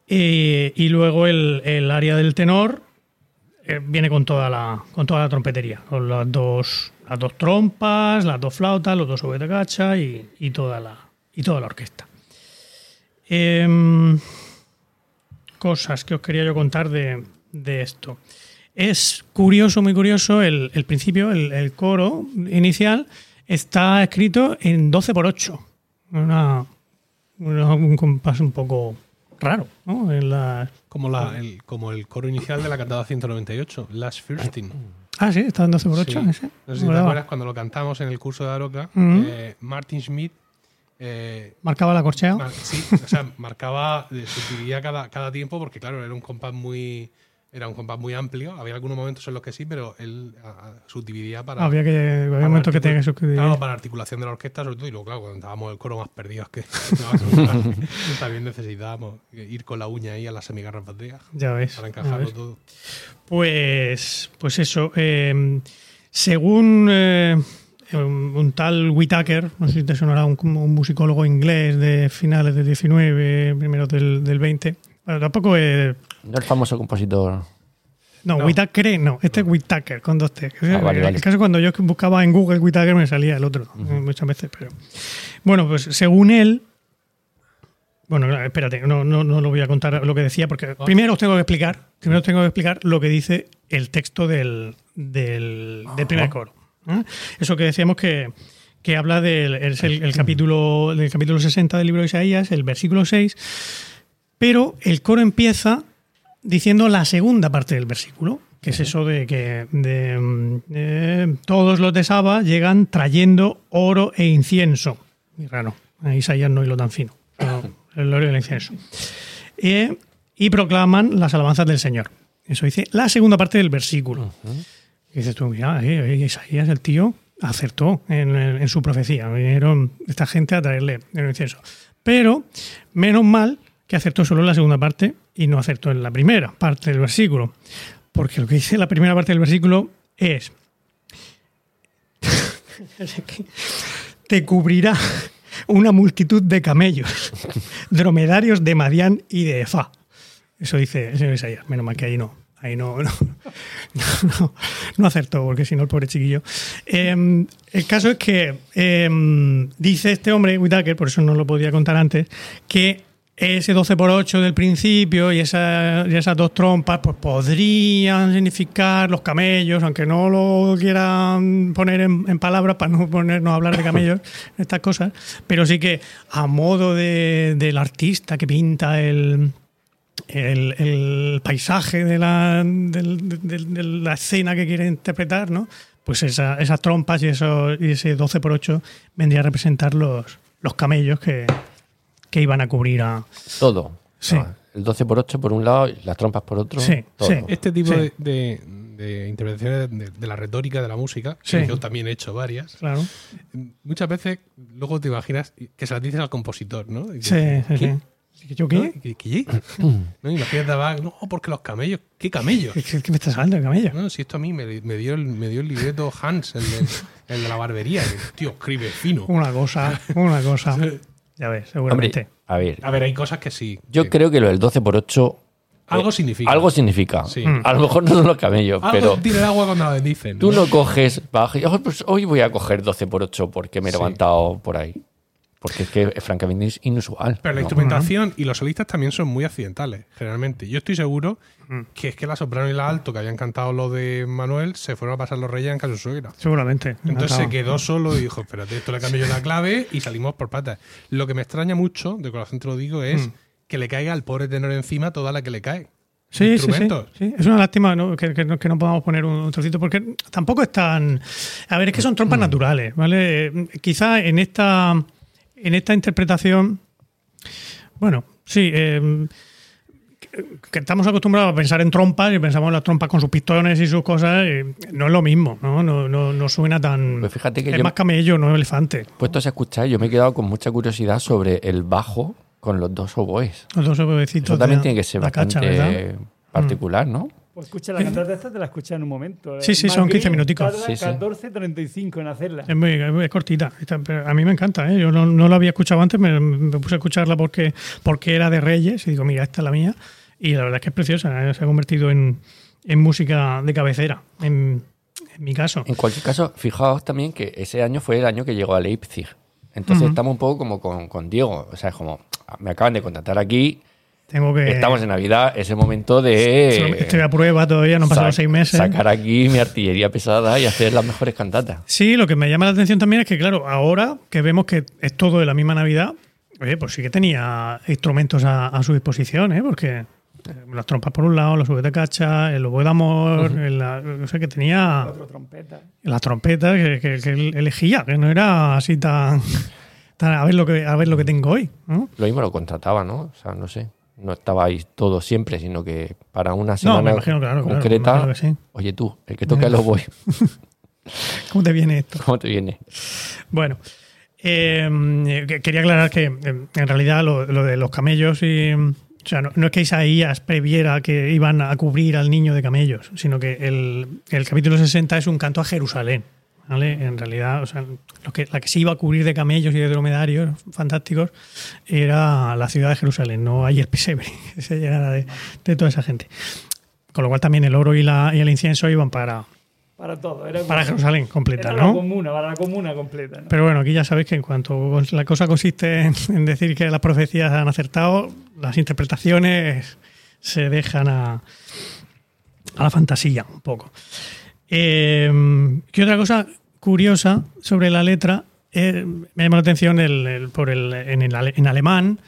Eh, y luego el, el área del tenor eh, viene con toda la con toda la trompetería, con las dos las dos trompas, las dos flautas, los dos oboes de cacha y, y toda la y toda la orquesta. Em, cosas que os quería yo contar de, de esto. Es curioso, muy curioso, el, el principio, el, el coro inicial está escrito en 12 por 8. Una, un compás un poco raro, ¿no? Como, la, el, como el coro inicial de la cantada 198, Last Fürstin. Ah, sí, está 12 por 8. Sí. ese. No sé si te acuerdas cuando lo cantamos en el curso de Aroca, eh, Martin Schmidt eh, Marcaba la corchea. mar- sí, o sea, marcaba, eh, subdividía cada, cada tiempo porque, claro, era un compás muy Era un compás muy amplio. Había algunos momentos en los que sí, pero él a- subdividía para. Había que había momentos que tenía que suscribir. Claro, para articulación de la orquesta, sobre todo. Y luego, claro, cuando estábamos el coro más perdidos que. también necesitábamos ir con la uña ahí a las semigarras bateas Ya ves. para encajarlo todo. Pues, pues eso. eh, según eh, un, tal Whitaker, no sé si te sonará un, un musicólogo inglés de finales del 19, primeros del, del 20. Bueno, tampoco es. No el famoso compositor. No, No. Whitaker no, este es Whitaker con dos T. Ah, vale, el caso cuando yo buscaba en Google Whitaker me salía el otro, muchas veces. Pero bueno, pues según él. Bueno, no, espérate, no, no, no lo voy a contar lo que decía, porque primero os tengo que explicar, primero os tengo que explicar lo que dice el texto del, del, del primer coro. ¿eh? Eso que decíamos que, que habla del es el, el capítulo, del capítulo 60 del libro de Isaías, el versículo 6, pero el coro empieza diciendo la segunda parte del versículo, que es eso de que de, mm, eh, todos los de Saba llegan trayendo oro e incienso. Muy raro, Isaías no hilo tan fino, el oro y el incienso. Eh, y proclaman las alabanzas del Señor. Eso dice la segunda parte del versículo. Y dices tú, mira, eh, eh, Isaías, el tío, acertó en, en- en su profecía. Vinieron esta gente a traerle el incienso. Pero, menos mal que acertó solo en la segunda parte y no acertó en la primera parte del versículo. Porque lo que dice la primera parte del versículo es: Te cubrirá una multitud de camellos, dromedarios de Madián y de Efa. Eso dice el señor Isaías. Menos mal que ahí no. Ahí no, no, no, no acertó, porque si no, el pobre chiquillo. Eh, el caso es que eh, dice este hombre, Whitaker, por eso no lo podía contar antes, que ese 12 por 8 del principio y, esa- y esas dos trompas pues podrían significar los camellos, aunque no lo quieran poner en, en palabras para no ponernos a hablar de camellos, estas cosas, pero sí que a modo de- del artista que pinta el, el, el paisaje de la, del- de, de la escena que quiere interpretar, ¿no? Pues esa- esas trompas y, eso, y ese 12 por 8 vendría a representar los, los camellos que, que iban a cubrir a... Todo. Sí. Ah, El 12 por 8 por un lado y las trompas por otro. Sí, todo. sí. Este tipo Sí. de, de- de intervenciones de, de la retórica de la música, Sí. que yo también he hecho varias, Claro. muchas veces luego te imaginas que se las dices al compositor, ¿no? Y dices, Sí, sí, ¿qué? sí. ¿Yo ¿No? qué? ¿Qué? qué? ¿No? Imagínate, va, no, porque los camellos. ¿Qué camellos? ¿Qué, qué me estás hablando de camello? No, si esto a mí me, me dio, el, me dio el libreto Hans, el de, el de la barbería. que, tío, escribe fino. Una cosa, una cosa. Ya ves, seguramente. Hombre, a ver. A ver, hay cosas que sí. Yo que- creo que lo del 12 por 8 Algo eh, significa. Algo significa. Sí. A lo mejor no son los camellos, Algo pero tira el agua cuando la bendicen. tú no coges. baja y, "Oh, pues hoy voy a coger 12 por 8 porque me he Sí. levantado por ahí. Porque es que es francamente es inusual. Pero la ¿no? instrumentación y los solistas también son muy accidentales, generalmente. Yo estoy seguro que es que la soprano y la alto, que habían cantado lo de Manuel, se fueron a pasar los reyes en casa de su suegra. Seguramente. Entonces se quedó solo y dijo, espérate, esto le cambio yo la clave y salimos por patas. Lo que me extraña mucho, de corazón te lo digo, es Mm. que le caiga al pobre tenor encima toda la que le cae. Sí, sí, sí. Es una lástima ¿no? que, que no, que no podamos poner un, trocito porque tampoco es tan... A ver, es que son Mm. trompas naturales, ¿vale? Eh, Quizá en esta, en esta interpretación, bueno, sí, eh, que- estamos acostumbrados a pensar en trompas y pensamos en las trompas con sus pistones y sus cosas, y no es lo mismo, ¿no? No, no, no suena tan... Pues fíjate que es yo- más camello, no elefante. Puestos a escuchar, yo me he quedado con mucha curiosidad sobre el bajo con los dos oboes. Los dos obedecitos Eso también de tiene que ser cacha, bastante particular, ¿no? Pues escucha la cantata esta, te la escuchas en un momento. Sí, sí, Más son 15 gris minuticos. Tarda Sí, sí. 14.35 en hacerla. Es muy, es cortita. A mí me encanta, ¿eh? Yo no, no la había escuchado antes, me, me puse a escucharla porque, porque era de Reyes y digo, mira, esta es la mía. Y la verdad es que es preciosa, ¿eh? se ha convertido en, en música de cabecera, en, en mi caso. En cualquier caso, fijaos también que ese año fue el año que llegó a Leipzig. Entonces estamos un poco como con, con Diego. O sea, es como, me acaban de contratar aquí, Tengo que... estamos en Navidad, es el momento de... Estoy a prueba todavía, no han pasado seis meses. Sacar aquí mi artillería pesada y hacer las mejores cantatas. Sí, lo que me llama la atención también es que, claro, ahora que vemos que es todo de la misma Navidad, oye, pues sí que tenía instrumentos a, a su disposición, ¿eh? Porque eh, las trompas por un lado, los de cacha, el oboe de amor, la- no sé, que tenía Cuatro trompetas. las trompetas que, que- elegía, que no era así tan, tan a ver lo que a ver lo que tengo hoy, ¿no? Lo mismo lo contrataba, ¿no? O sea, no sé. No estabais todos siempre, sino que para una No, semana me imagino, claro, claro, concreta, me imagino que sí. oye tú, el que toca el oboe, ¿Cómo te viene esto? ¿cómo te viene? Bueno, eh, que- quería aclarar que eh, en realidad lo, lo de los camellos y. O sea, no, no es que Isaías previera que iban a cubrir al niño de camellos, sino que el, el capítulo 60 es un canto a Jerusalén. ¿Vale? En realidad, o sea, lo que, la que se iba a cubrir de camellos y de dromedarios fantásticos era la ciudad de Jerusalén, no ahí el pesebre que se llenara de, de toda esa gente. Con lo cual también el oro y, la, y el incienso iban para, Para todo. Era, para Jerusalén completa, era ¿no? la comuna, para la comuna completa. ¿no? Pero bueno, aquí ya sabéis que en cuanto la cosa consiste en, en decir que las profecías han acertado, las interpretaciones se dejan a, a la fantasía un poco. Eh, ¿Qué otra cosa curiosa sobre la letra? Eh, me llama la atención el, el- por el, en, el ale- en alemán,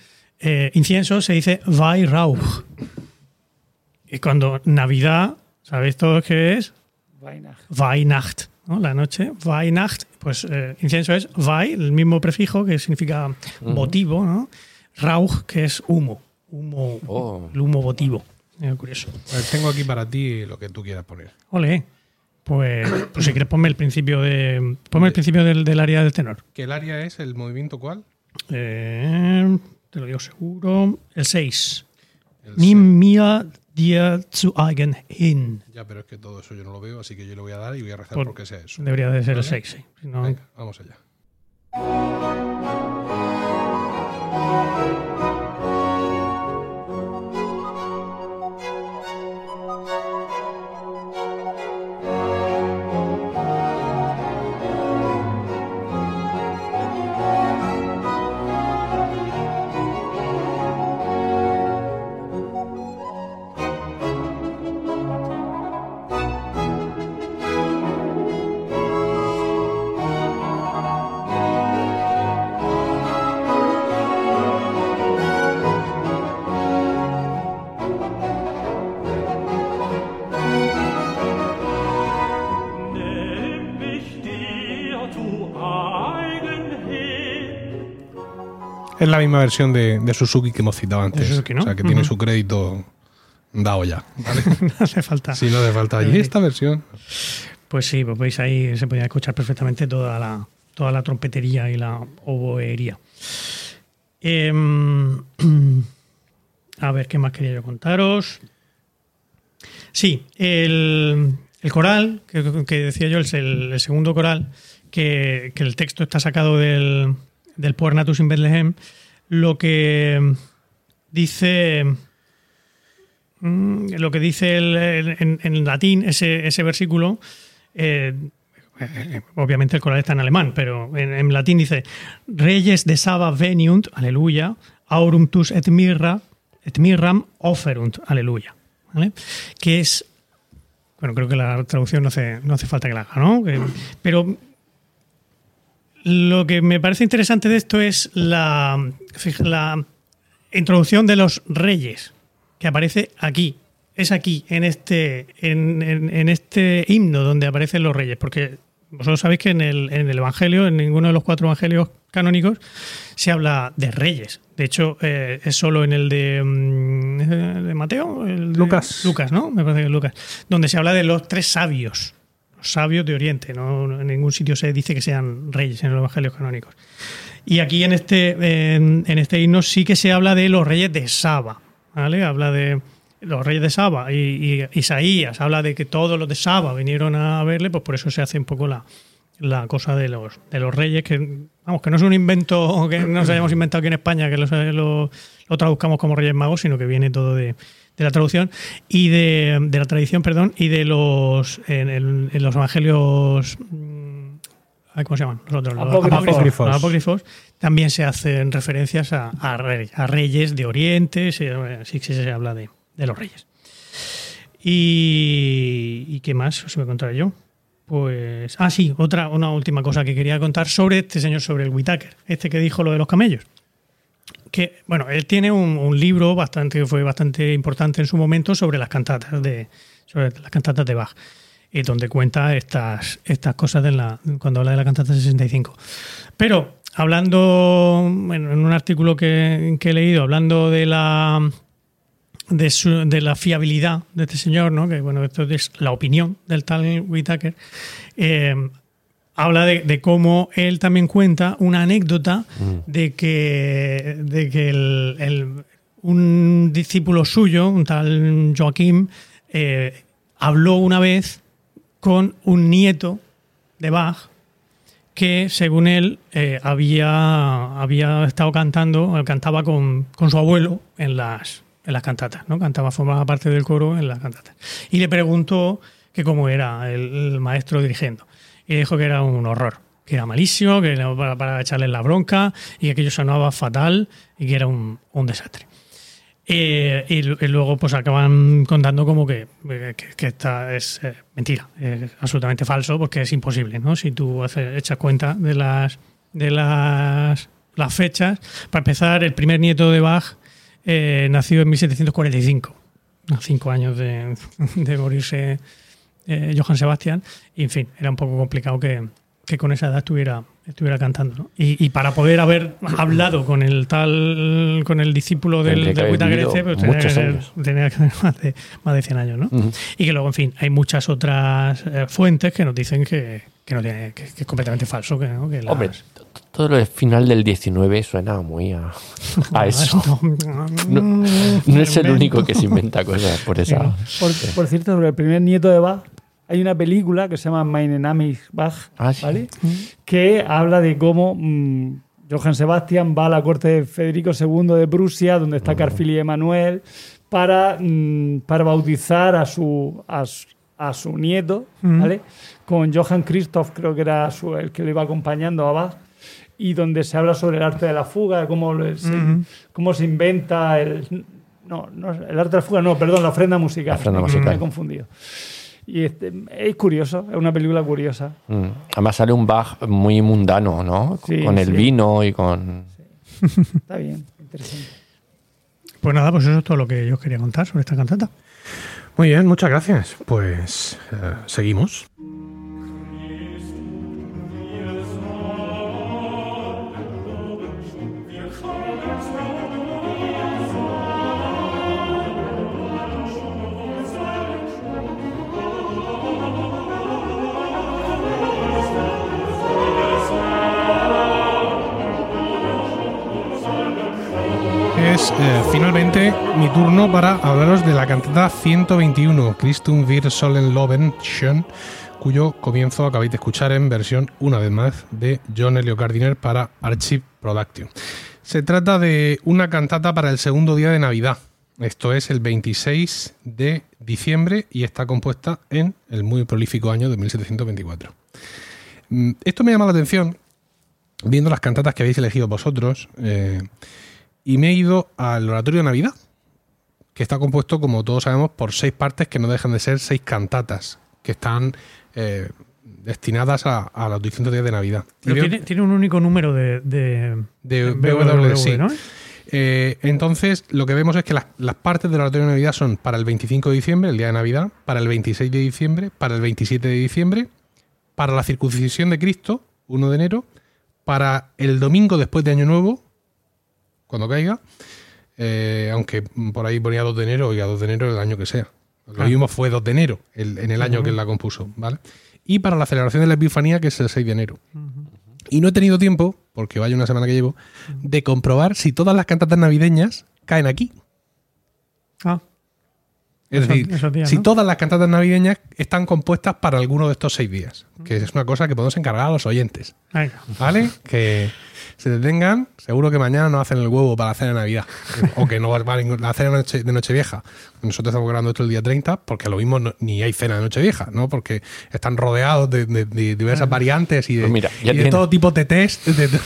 eh, incienso se dice Weihrauch. Y cuando Navidad, ¿sabéis todos qué es? Weihnacht, ¿no? la noche, Weihnacht, pues eh, incienso es Wei, el mismo prefijo que significa votivo, ¿no? Rauch, que es humo, humo, Oh. el humo votivo. Curioso. Pues tengo aquí para ti lo que tú quieras poner. Ole, pues, pues si quieres ponme el principio de, ponme el principio del, del área del tenor. ¿Que el área es el movimiento cuál? Eh, te lo digo seguro, el 6. El Nimm mir dir zu eigen hin. Ya, pero es que todo eso yo no lo veo, así que yo le voy a dar y voy a rezar Por- porque sea eso. Debería de ser el Vale. 6, sí. Si no- Venga, vamos allá. La misma versión de, de Suzuki que hemos citado antes. De Suzuki, ¿no? O sea, que tiene su crédito dado ya. ¿vale? no hace falta. si no hace falta. Y esta versión. Pues sí, pues veis ahí se podía escuchar perfectamente toda la, toda la trompetería y la oboería. Em, a ver, ¿qué más quería yo contaros? Sí, el, el coral, que, que decía yo, es el, el segundo coral, que, que el texto está sacado del, del Natus in Bethlehem, lo que dice Mm, lo que dice el- en, latín ese, versículo, eh, eh, obviamente el coral está en alemán, pero en, latín dice, Reyes de Saba veniunt, aleluya, aurum tus et mirra, et mirram offerunt, aleluya. ¿Vale? Que es, bueno, creo que la traducción no hace, no hace falta que la haga, ¿no? Que- pero lo que me parece interesante de esto es la, la introducción de los reyes, que aparece aquí. Es aquí, en este, en, en- en este himno donde aparecen los reyes, porque vosotros sabéis que en el, en el Evangelio, en ninguno de los cuatro evangelios canónicos, se habla de reyes. De hecho, eh, es solo en el de, mm, de Mateo, el de- Lucas. Lucas, ¿no? Me parece que es Lucas, donde se habla de los tres sabios, sabios de Oriente. ¿no? En ningún sitio se dice que sean reyes en los evangelios canónicos. Y aquí en este, en, este himno sí que se habla de los reyes de Saba. ¿vale? Habla de los reyes de Saba. Y, y Isaías habla de que todos los de Saba vinieron a verle, pues por eso se hace un poco la, la cosa de los, de los reyes, que vamos, que no es un invento que nos hayamos inventado aquí en España, que lo, lo- lo traduzcamos como Reyes Magos, sino que viene todo de, de la traducción y de, de la tradición, perdón, y de los en, el- en los evangelios mm, ¿cómo se llaman? Los otros, los Apócrifos. Apócrifos. Los apócrifos también se hacen referencias a, a rey- a reyes de Oriente, se- sí que se habla de, de los reyes. Y, ¿y qué más os voy a contar yo? Pues. Ah, sí, otra, una última cosa que quería contar sobre este señor, sobre el Whitaker, este que dijo lo de los camellos. Que, bueno, él tiene un, libro bastante, que fue bastante importante en su momento sobre las cantatas de, sobre las cantatas de Bach, y donde cuenta estas, estas cosas cuando habla de la cantata 65. Pero hablando, bueno, en un artículo que, he leído, hablando de la de la fiabilidad de este señor, ¿no? que bueno, esto es la opinión del tal Whitaker, eh, habla de, de cómo él también cuenta una anécdota de que, de que el- el- un discípulo suyo, un tal Joaquín, eh, habló una vez con un nieto de Bach que según él eh, había, había estado cantando, cantaba con, con su abuelo en las, en las cantatas, ¿no? Cantaba, formaba parte del coro en las cantatas. Y le preguntó que cómo era el, el maestro dirigiendo. Y dijo que era un horror, que era malísimo, que era para, para echarle la bronca y que aquello sonaba fatal y que era un, un desastre. Eh, y, y luego pues acaban contando como que, eh, que, que esta es eh, mentira, es absolutamente falso porque es imposible, ¿no? Si tú haces, echas cuenta de las de las, las fechas, para empezar, el primer nieto de Bach eh, nació en 1745, a cinco años de, de morirse eh, Johann Sebastian, y en fin, era un poco complicado que, que con esa edad estuviera, estuviera cantando. ¿no? Y, y para poder haber hablado con el tal, con el discípulo del, vivido este, pues tenía que, ser- tenía que tener más de, más de 100 años. ¿no? Y que luego, en fin, hay muchas otras eh, fuentes que nos dicen que, que, no tiene, que, que es completamente falso. Que, ¿no? que las- Hombre, todo lo del final del 19 suena muy a, a eso. No, no es el único que se inventa cosas por esa. Por, por cierto, sobre el primer nieto de Bach, hay una película que se llama Mein Name ist Bach, Ah, sí. ¿vale? que habla de cómo mm, Johann Sebastian va a la corte de Federico II de Prusia, donde está Carfil y Emanuel, para, mm, para bautizar a su, a, su- a su nieto, ¿vale? Con Johann Christoph, creo que era su- el que lo iba acompañando a Bach, y donde se habla sobre el arte de la fuga, cómo, Ujú. cómo se inventa el... No, no, el arte de la fuga, no, perdón, la ofrenda musical. La ofrenda musical. Me he confundido. Y este, es curioso, es una película curiosa. Mm. Además sale un Bach muy mundano, ¿no? Sí, con el sí. vino y con... Está bien, interesante. Pues nada, pues eso es todo lo que yo os quería contar sobre esta cantata. Muy bien, muchas gracias. Pues eh, seguimos. De la cantata 121, Christum wir sollen loben schön, cuyo comienzo acabáis de escuchar en versión, una vez más, de John Elio Gardiner para Archive Production. Se trata de una cantata para el segundo día de Navidad. Esto es el 26 de diciembre y está compuesta en el muy prolífico año de 1724. Mm, Esto me llama la atención viendo las cantatas que habéis elegido vosotros. eh, y me he ido al oratorio de Navidad, que está compuesto, como todos sabemos, por seis partes que no dejan de ser seis cantatas, que están eh, destinadas a, a los distintos días de Navidad. Pero tiene, tiene un único número de, de, de BWV, BWV, sí. ¿no? Eh, entonces, lo que vemos es que las, las partes del oratorio de Navidad son para el 25 de diciembre, el día de Navidad, para el 26 de diciembre, para el 27 de diciembre, para la circuncisión de Cristo, 1 de enero, para el domingo después de Año Nuevo, cuando caiga, eh, aunque por ahí ponía 2 de enero y a 2 de enero el año que sea. Lo Ah. mismo fue 2 de enero, el- en el año que él la compuso, ¿vale? Y para la celebración de la Epifanía, que es el 6 de enero. Y no he tenido tiempo, porque vaya una semana que llevo, de comprobar si todas las cantatas navideñas caen aquí. Ah, Es Esos- decir, esos días, si ¿no? todas las cantatas navideñas están compuestas para alguno de estos seis días, que es una cosa que podemos encargar a los oyentes, venga. ¿vale? que se detengan, seguro que mañana no hacen el huevo para la cena de Navidad, o que no va a ningún- la cena de, noche, de Nochevieja. Nosotros estamos grabando esto el día 30, porque lo mismo no- ni hay cena de Nochevieja, ¿no? Porque están rodeados de, de- de diversas variantes y de, Pues mira, ya y de tiene- todo tipo de test. de- de-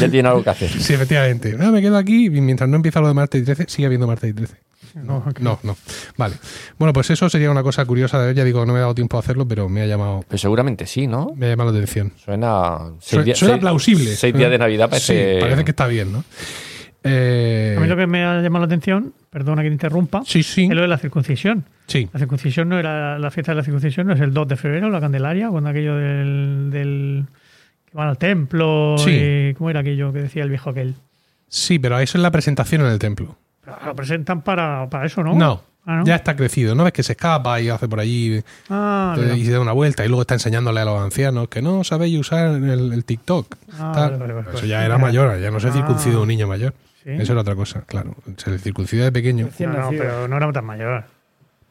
Ya tiene algo que hacer. Sí, efectivamente. Ah, me quedo aquí y mientras no empieza lo de martes y 13, sigue habiendo martes y 13. No. No, no. Vale. Bueno, pues eso sería una cosa curiosa de ver. Ya digo, no me he dado tiempo a hacerlo, pero me ha llamado, Pues seguramente sí, ¿no? me ha llamado la atención. Suena. Suena, días- suena seis- plausible. Seis días de Navidad parece. Sí, parece que está bien, ¿no? Eh, A mí lo que me ha llamado la atención, perdona que te interrumpa, Sí, sí. es lo de la circuncisión. Sí. La circuncisión no era la fiesta de la circuncisión, no es el 2 de febrero, la Candelaria, cuando aquello del, del que van al templo Sí. y cómo era aquello que decía el viejo aquel. Sí, pero eso es la presentación en el templo. Lo presentan para, para eso, ¿no? No, Ah, ¿no? ya está crecido, ¿no? Es que se escapa y hace por allí Ah, y se da una vuelta y luego está enseñándole a los ancianos que no sabéis usar el, el TikTok. Ah, vale, vale, vale. Eso ya era mayor, ya no se Ah. circuncida un niño mayor. Sí. Eso era otra cosa, claro. Se le circuncida de pequeño. No, no, pero no era tan mayor.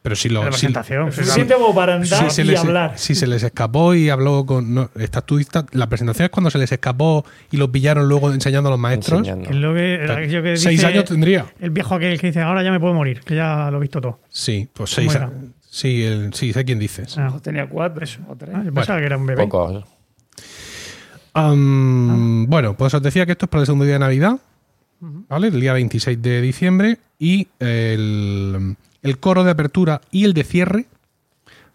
Pero si lo. Si- presentación. sí, Suficiente como para andar si se y les, hablar. si se les escapó y habló con. No, estás tú- está- la presentación es cuando se les escapó y los pillaron luego enseñando a los maestros. Enseñando. Es lo que, aquello que Seis dice años tendría. El viejo aquel que dice, ahora ya me puedo morir, que ya lo he visto todo. Sí, pues ¿Cómo seis años. Sí, el, sí, sé quién dices. Ah, tenía cuatro o tres. ah, yo pensaba que era un bebé. Pocos. Am, Bueno, pues os decía que esto es para el segundo día de Navidad, ¿vale? El día 26 de diciembre. Y el, el coro de apertura y el de cierre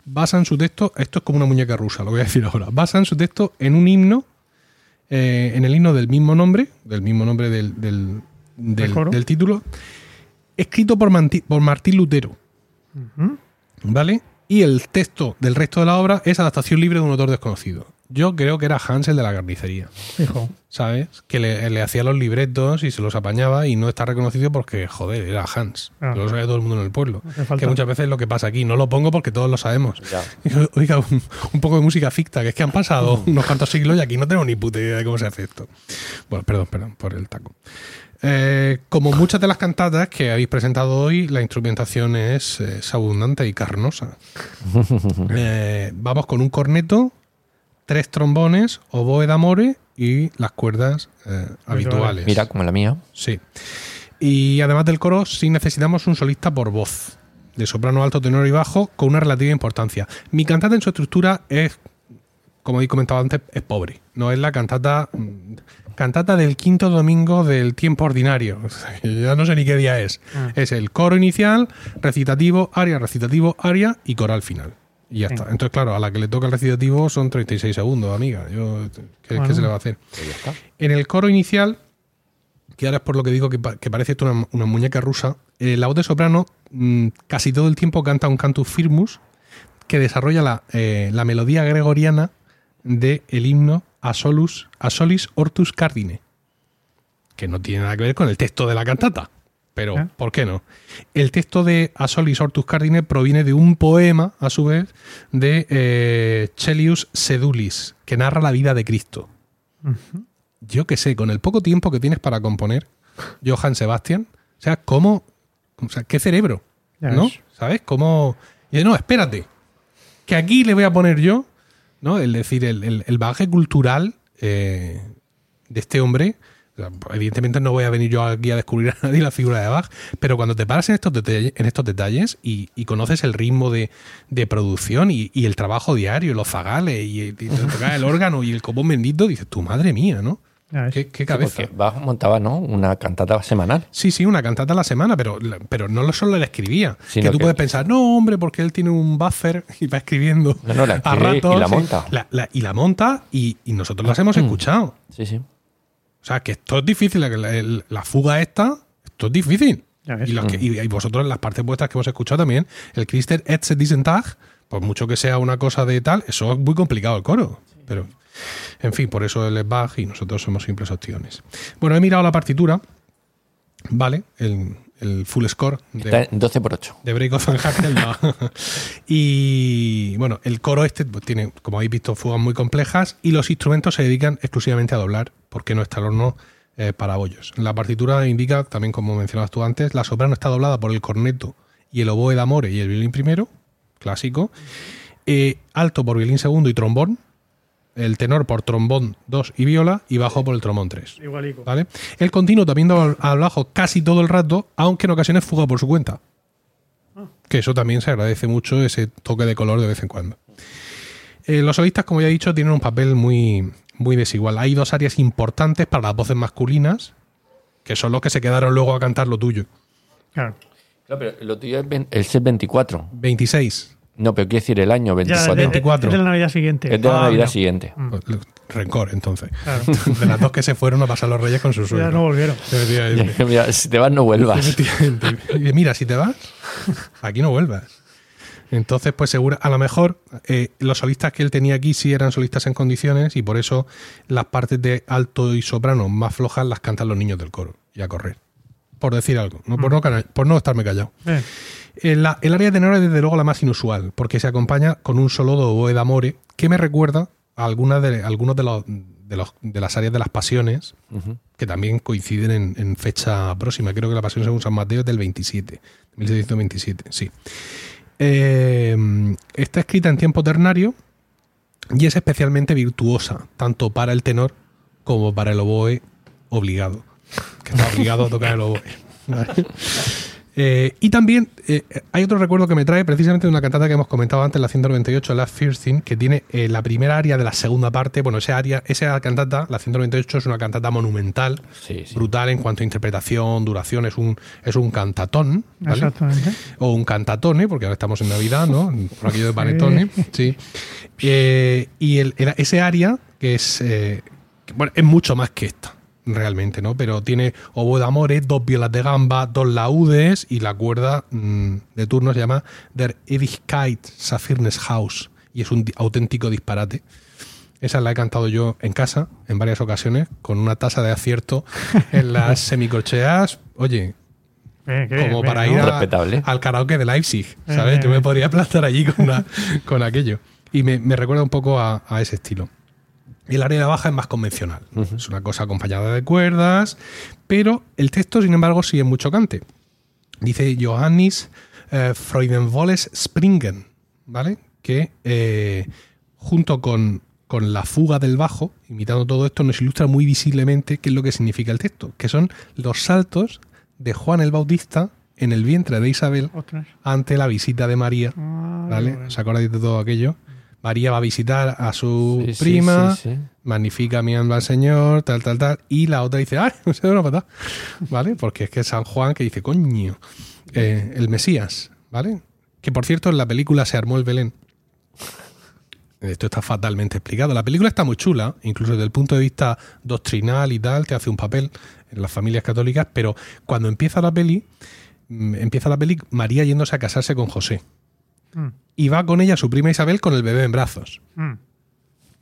basan su texto. Esto es como una muñeca rusa, lo voy a decir ahora. Basan su texto en un himno, eh, en el himno del mismo nombre, del mismo nombre del, del, del- título, escrito por, Manti- por Martín Lutero. ¿Vale? Y el texto del resto de la obra es adaptación libre de un autor desconocido. Yo creo que era Hans el de la carnicería, Fijo. ¿sabes? Que le, le hacía los libretos y se los apañaba y no está reconocido porque, joder, era Hans. Ah. Lo sabe todo el mundo en el pueblo. Que muchas veces es lo que pasa aquí. No lo pongo porque todos lo sabemos. Ya. Oiga, un, un poco de música ficta, que es que han pasado unos cuantos siglos y aquí no tengo ni puta idea de cómo se hace esto. Bueno, perdón, perdón por el taco. Eh, como muchas de las cantatas que habéis presentado hoy, la instrumentación es, es abundante y carnosa. Eh, vamos con un corneto, tres trombones, oboe d'amore y las cuerdas eh, habituales. Mira, como la mía. Sí. Y además del coro, sí necesitamos un solista por voz, de soprano, alto, tenor y bajo, con una relativa importancia. Mi cantata en su estructura es, como he comentado antes, es pobre. No es la cantata mm, cantata del quinto domingo del tiempo ordinario. Ya no sé ni qué día es. Ah. Es el coro inicial, recitativo, aria, recitativo, aria y coral final. Y ya Sí. está. Entonces, claro, a la que le toca el recitativo son 36 segundos, amiga. Yo, ¿qué, Bueno. qué se le va a hacer? Pues ya está. En el coro inicial, que ahora es por lo que digo que, pa- que parece esto una, una muñeca rusa, eh, la voz de soprano mm, casi todo el tiempo canta un cantus firmus que desarrolla la, eh, la melodía gregoriana del el himno a, solus, a solis ortus cardine, que no tiene nada que ver con el texto de la cantata. Pero, ¿Eh? ¿por qué no? El texto de A Solis Ortus Cardine proviene de un poema, a su vez, de eh, Chelius Sedulis, que narra la vida de Cristo yo que sé, con el poco tiempo que tienes para componer, Johann Sebastian, o sea, ¿cómo? O sea, ¿qué cerebro? ¿No? ¿Sabes? ¿Cómo? Y no, espérate, que aquí le voy a poner yo, ¿no? Es decir, el, el- el bagaje cultural eh, de este hombre. O sea, Evidentemente no voy a venir yo aquí a descubrir a nadie la figura de Bach, pero cuando te paras en estos detalles, en estos detalles y, y conoces el ritmo de, de producción y, y el trabajo diario, los zagales y, y tocar el órgano y el copón bendito, dices, tu madre mía, ¿no? Ves. ¿Qué, qué Sí, cabeza? porque Bach montaba, ¿no? Una cantata semanal. Sí, sí, una cantata a la semana, pero, pero no lo solo la escribía. Sino que tú que- puedes pensar, no, hombre, porque él tiene un buffer y va escribiendo No, no, la a escribe y ratos. la sí. monta. La- la- y la monta y, y nosotros las hemos Mm. escuchado. Sí, sí. O sea, que esto es difícil, la, la- la fuga esta, esto es difícil. Y, los que- y- y vosotros en las partes vuestras que hemos escuchado también, el Christer Etze diesen Tag, por mucho que sea una cosa de tal, eso es muy complicado el coro. Pero, en fin, por eso él es Bach y nosotros somos simples opciones. Bueno, he mirado la partitura, ¿vale? El, el full score de, Está en 12 por 8. de Break of Manhattan, no. y bueno, el coro este pues, tiene, como habéis visto, fugas muy complejas y los instrumentos se dedican exclusivamente a doblar, porque no está el horno eh, para bollos. La partitura indica, también como mencionabas tú antes, la soprano está doblada por el corneto y el oboe d'amore y el violín primero, clásico, eh, alto por violín segundo y trombón, el tenor por trombón 2 y viola y bajo por el trombón 3. Igualico. ¿Vale? El continuo también al, al bajo casi todo el rato, aunque en ocasiones fuga por su cuenta. Que eso también se agradece mucho, ese toque de color de vez en cuando. Eh, los solistas, como ya he dicho, tienen un papel muy, muy desigual. Hay dos áreas importantes para las voces masculinas, que son los que se quedaron luego a cantar lo tuyo. Claro. Claro, pero lo tuyo es el set 24. 26. No, pero quiere decir el año Ya, 24. de- de- 24. Es de la Navidad siguiente. es de la Ah, Navidad mira. siguiente. Pues, Rencor, entonces. Claro. De las dos que se fueron a pasar los reyes con su suegro. ya no volvieron. Mira, si te vas, no vuelvas. Mira, si te vas, aquí no vuelvas. Entonces, pues seguro, a lo mejor eh, los solistas que él tenía aquí sí eran solistas en condiciones y por eso las partes de alto y soprano más flojas las cantan los niños del coro y a correr. por decir algo, no, por, no, cana- por no estarme callado. Eh, Eh, el área de tenor es desde luego la más inusual, porque se acompaña con un solo de oboe d'amore que me recuerda a algunas de, algunos de, los, de, los- de las áreas de las pasiones, que también coinciden en, en fecha próxima. Creo que la pasión según San Mateo es del 27, 1727, sí. Eh, está escrita en tiempo ternario y es especialmente virtuosa, tanto para el tenor como para el oboe obligado, que está obligado a tocar el oboe. ¿vale? Eh, y también eh, hay otro recuerdo que me trae precisamente de una cantata que hemos comentado antes, la 198, la First Thing, que tiene eh, la primera área de la segunda parte. Bueno, esa área, esa cantata, la 198, es una cantata monumental, Sí, sí. brutal en cuanto a interpretación, duración, es un, es un cantatón, ¿vale? Exactamente. o un cantatone, porque ahora estamos en Navidad, ¿no? Por aquello de panetone, sí. Eh, y el- el- ese área, que es, eh, que, bueno, es mucho más que esta, realmente, ¿no? Pero tiene oboe de amores, dos violas de gamba, dos laudes y la cuerda mm, de turno se llama Der Ewigkeit Saphirnes Haus y es un auténtico disparate. Esa la he cantado yo en casa en varias ocasiones con una tasa de acierto en las semicorcheas. Oye, como bien, para ¿no? ir a- Respetable. al karaoke de Leipzig, ¿sabes? Eh. Yo me podría plantar allí con, una- con aquello. Y me, me recuerda un poco a, a ese estilo. El área baja es más convencional. Es una cosa acompañada de cuerdas, pero el texto, sin embargo, sí es muy chocante. Dice Johannes eh, Freudenvolles Springen, ¿vale? Que eh, junto con, con la fuga del bajo, imitando todo esto, nos ilustra muy visiblemente qué es lo que significa el texto, que son los saltos de Juan el Bautista en el vientre de Isabel Ostras. ante la visita de María. Ah, ¿Vale? bueno. ¿Os acordáis de todo aquello? María va a visitar a su Sí, prima, sí, sí. magnifica mi alma al Señor, tal, tal, tal. Y la otra dice, ¡ay! Se da una patada. ¿Vale? Porque es que es San Juan que dice, coño, eh, el Mesías, ¿vale? Que por cierto, en la película se armó el Belén. Esto está fatalmente explicado. La película está muy chula, incluso desde el punto de vista doctrinal y tal, te hace un papel en las familias católicas, pero cuando empieza la peli, mm, empieza la peli María yéndose a casarse con José. Mm, Y va con ella su prima Isabel con el bebé en brazos. mm.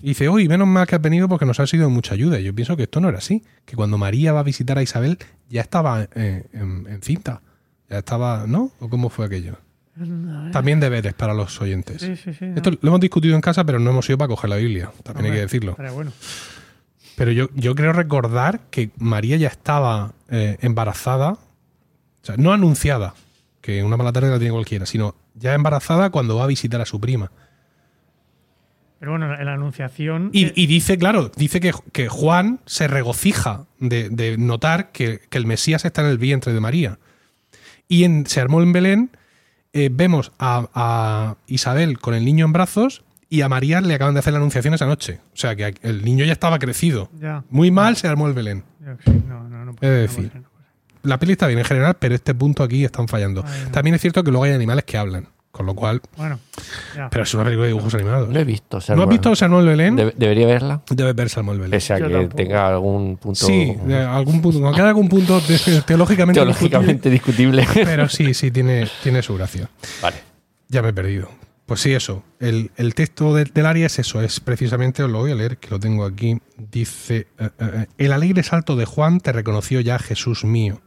Y dice, uy, menos mal que has venido porque nos ha sido de mucha ayuda. Y yo pienso que esto no era así. Que cuando María va a visitar a Isabel ya estaba eh, en, en cinta. Ya estaba, ¿no? ¿O cómo fue aquello? También deberes para los oyentes. Sí, sí, sí. no. Esto lo hemos discutido en casa, pero no hemos ido para coger la Biblia. También hay que decirlo. bueno. Pero yo, yo creo recordar que María ya estaba eh, embarazada, o sea, no anunciada, que una mala tarde la tiene cualquiera, sino ya embarazada cuando va a visitar a su prima. Pero bueno, en la anunciación. Y, y dice, claro, dice que, que Juan se regocija de, de notar que, que el Mesías está en el vientre de María. Y en, se armó en Belén, eh, vemos a, a Isabel con el niño en brazos y a María le acaban de hacer la anunciación esa noche. O sea que el niño ya estaba crecido. Ya. Muy mal se armó el Belén. Sí, no, no, no puede Es decir, no puede. La peli está bien en general, pero este punto aquí están fallando. Ay, no. También es cierto que luego hay animales que hablan, con lo cual. Bueno, ya. Pero es una película de dibujos animados. No he visto. ¿No has Samuel. visto Samuel Belén? Debe- debería verla. Debes ver Samuel Belén. Pese a Yo que tampoco. tenga algún punto Sí, de algún punto. Aunque haya algún punto te- teológicamente. teológicamente discutible. discutible, Pero sí, sí, tiene, tiene su gracia. vale. Ya me he perdido. Pues sí, eso. El, el texto de- del área es eso. Es precisamente, os lo voy a leer, que lo tengo aquí. Dice: eh, eh, El alegre salto de Juan te reconoció ya, Jesús mío.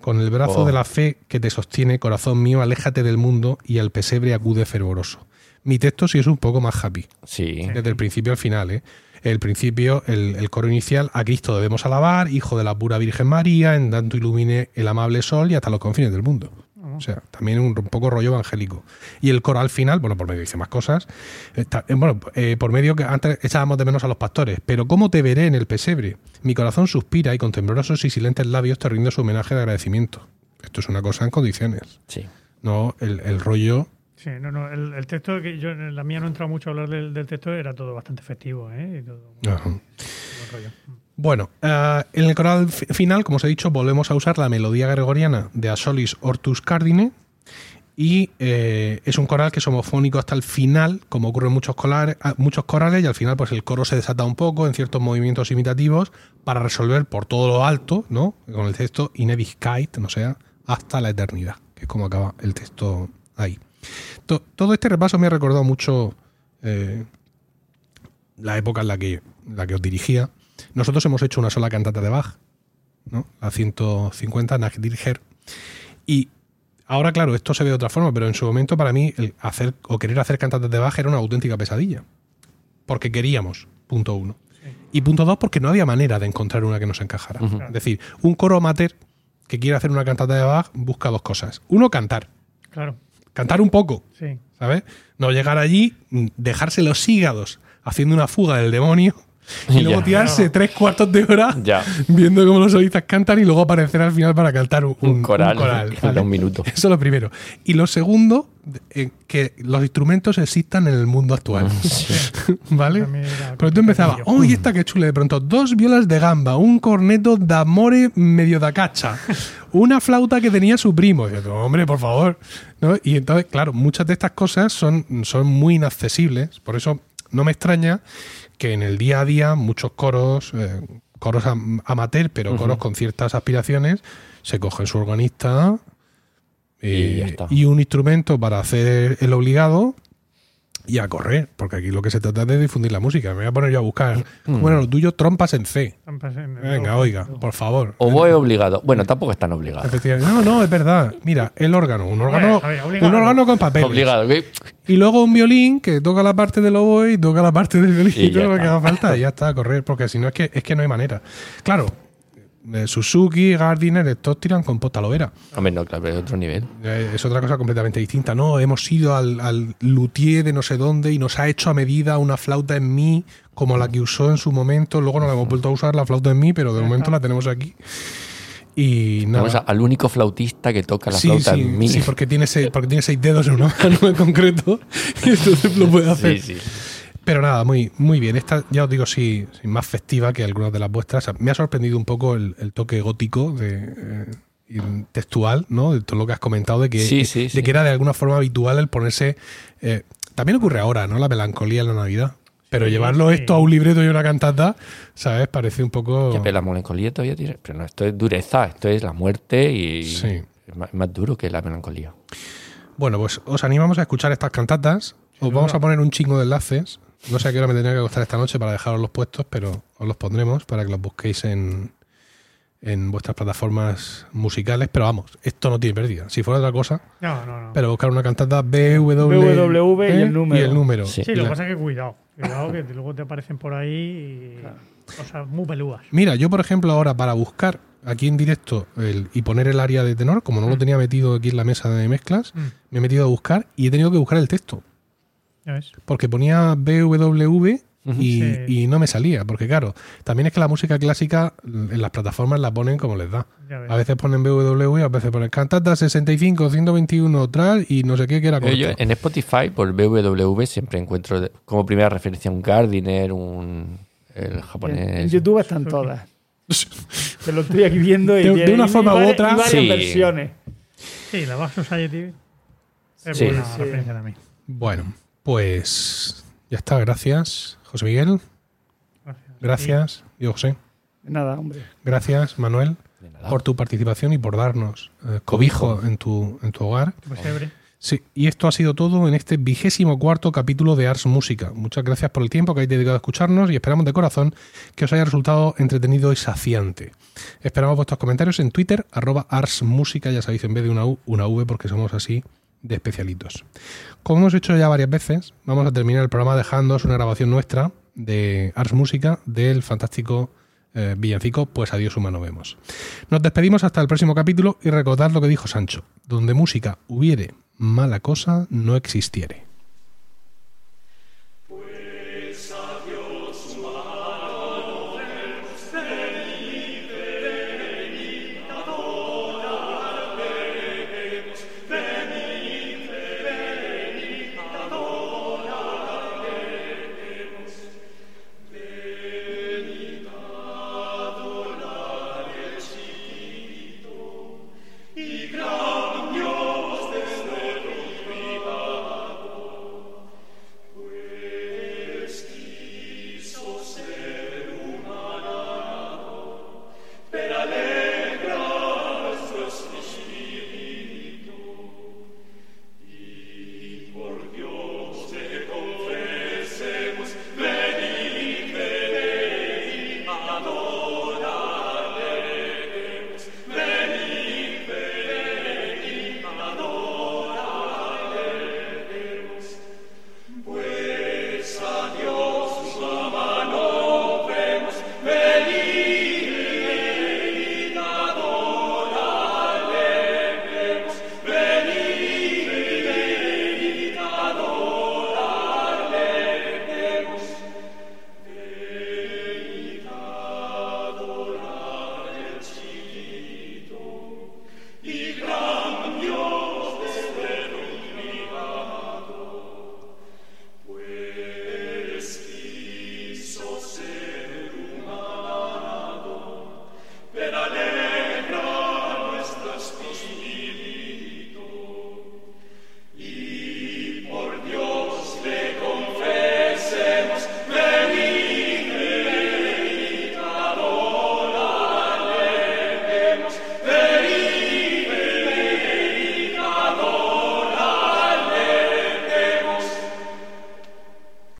Con el brazo Oh. de la fe que te sostiene, corazón mío, aléjate del mundo y al pesebre acude fervoroso. Mi texto sí es un poco más happy. Sí. Desde el principio al final, ¿eh? El principio, el, el coro inicial, a Cristo debemos alabar, Hijo de la pura Virgen María, en tanto ilumine el amable sol y hasta los confines del mundo. O sea, también un, un poco rollo evangélico. Y el coro al final, bueno, por medio dice más cosas. está- eh, bueno, eh, por medio que antes echábamos de menos a los pastores. Pero ¿cómo te veré en el pesebre? Mi corazón suspira y con temblorosos y silentes labios te rindo su homenaje de agradecimiento. Esto es una cosa en condiciones. Sí. No el, el rollo. Sí, no, no. El, el texto que yo, en la mía no he entrado mucho a hablar del, del texto, era todo bastante festivo, ¿eh? Y todo Ajá. Bueno, eh, en el coral fi- final, como os he dicho, volvemos a usar la melodía gregoriana de Asolis Ortus Cardine y eh, es un coral que es homofónico hasta el final, como ocurre en muchos, corales, y al final pues el coro se desata un poco en ciertos movimientos imitativos para resolver por todo lo alto, ¿no? Con el texto Ineviskait, no sea, hasta la eternidad, que es como acaba el texto ahí. To- todo este repaso me ha recordado mucho eh, la época en la que, la que os dirigía. Nosotros hemos hecho una sola cantata de Bach ¿no? La 150 Nagdirger. Y ahora, claro, esto se ve de otra forma, pero en su momento para mí el hacer o querer hacer cantatas de Bach era una auténtica pesadilla. Porque queríamos, punto uno. Y punto dos, porque no había manera de encontrar una que nos encajara. Es decir, un coro amateur que quiere hacer una cantata de Bach busca dos cosas. Uno, cantar. Claro, Cantar un poco, sí. ¿sabes? No llegar allí, mm, dejarse los hígados haciendo una fuga del demonio y luego Ya. tirarse tres cuartos de hora Ya. viendo cómo los solistas cantan y luego aparecer al final para cantar un, Un coral, ¿vale? Eso es lo primero. Y lo segundo, eh, que los instrumentos existan en el mundo actual. ¿Vale? También era Pero tú empezabas. ¡oh, y esta que chula! De pronto, dos violas de gamba, un corneto d'amore medio da cacha, una flauta que tenía su primo. Y yo, hombre, por favor. ¿No? Y entonces, claro, muchas de estas cosas son, son muy inaccesibles. Por eso no me extraña que en el día a día muchos coros, eh, coros am- amateur, pero coros con ciertas aspiraciones, se cogen su organista Y eh, un instrumento para hacer el obligado y a correr, porque aquí lo que se trata es de difundir la música. Me voy a poner yo a buscar, Mm. bueno, lo tuyo, trompas en C. En Venga, oiga, por favor. Oboe obligado. Bueno, tampoco están obligados. No, no, es verdad. Mira, el órgano, un órgano, un órgano con papel. Obligado. ¿qué? Y luego un violín que toca la parte del oboe y toca la parte del violín Y todo lo que haga falta y ya está, a correr, porque si no es que, es que no hay manera. Claro, eh, Suzuki, Gardiner, estos tiran con posta lovera. Hombre, no, claro, pero es otro nivel. Eh, Es otra cosa completamente distinta. No, hemos ido al, al luthier de no sé dónde y nos ha hecho a medida una flauta en mi, como la que usó en su momento. Luego no la hemos vuelto a usar la flauta en mi, pero de momento la tenemos aquí. Y nada. Vamos a- al único flautista que toca la Sí, flauta sí, en mi. sí, porque tiene, seis, porque tiene seis dedos en una mano en concreto y entonces lo puede hacer. Sí. Pero nada, muy, muy bien. Esta, ya os digo, sí, más festiva que algunas de las vuestras. Me ha sorprendido un poco el, el toque gótico de, eh, y textual, ¿no? De todo lo que has comentado, de que, Sí, sí, de que era de alguna forma habitual el ponerse. eh, también ocurre ahora, ¿no? La melancolía en la Navidad. Pero llevarlo sí. esto a un libreto y una cantata, ¿sabes? Parece un poco. Ya, pero la melancolía todavía tiene. Pero no, esto es dureza, esto es la muerte y. Sí. Es más, es más duro que la melancolía. Bueno, pues os animamos a escuchar estas cantatas. Os vamos a poner un chingo de enlaces. No sé a qué hora me tendría que costar esta noche para dejaros los puestos, pero os los pondremos para que los busquéis en, en vuestras plataformas musicales. Pero vamos, esto no tiene pérdida. Si fuera otra cosa, No, no, no. pero buscar una cantata BW, BW y el número. Y el número. Sí. sí, lo que pasa es que cuidado. Cuidado que luego te aparecen por ahí y cosas muy pelúas. Mira, yo por ejemplo ahora para buscar aquí en directo el- y poner el área de tenor, como no lo tenía metido aquí en la mesa de mezclas, Mm. me he metido a buscar y he tenido que buscar el texto. ¿Ya ves? porque ponía BW y, Sí. y no me salía. Porque claro, también es que la música clásica en las plataformas la ponen como les da. A veces ponen BW y a veces ponen cantata 65, 121, tal y no sé qué que era corto. Yo en Spotify, por BWV, siempre encuentro como primera referencia un Gardiner, un. El japonés. en YouTube están todas. Te lo estoy aquí viendo y De- de una y forma u varias- otra. y varias Sí. versiones. Sí, la Bass Society es Sí. buena Sí. referencia también. Bueno, pues ya está. Gracias, José Miguel. Gracias. Gracias, yo José. Nada, hombre. Gracias, Manuel, De por tu participación y por darnos eh, cobijo en tu, en tu hogar. Sí, y esto ha sido todo en este vigésimo cuarto capítulo de Ars Música. Muchas gracias por el tiempo que habéis dedicado a escucharnos y esperamos de corazón que os haya resultado entretenido y saciante. Esperamos vuestros comentarios en Twitter, arroba Ars Música, ya sabéis, en vez de una U, una V, porque somos así de especialitos. Como hemos hecho ya varias veces, vamos a terminar el programa dejándoos una grabación nuestra de Ars Música del fantástico eh, villancico Pues adiós humano vemos. Nos despedimos hasta el próximo capítulo y recordad lo que dijo Sancho, donde música hubiere, mala cosa no existiere.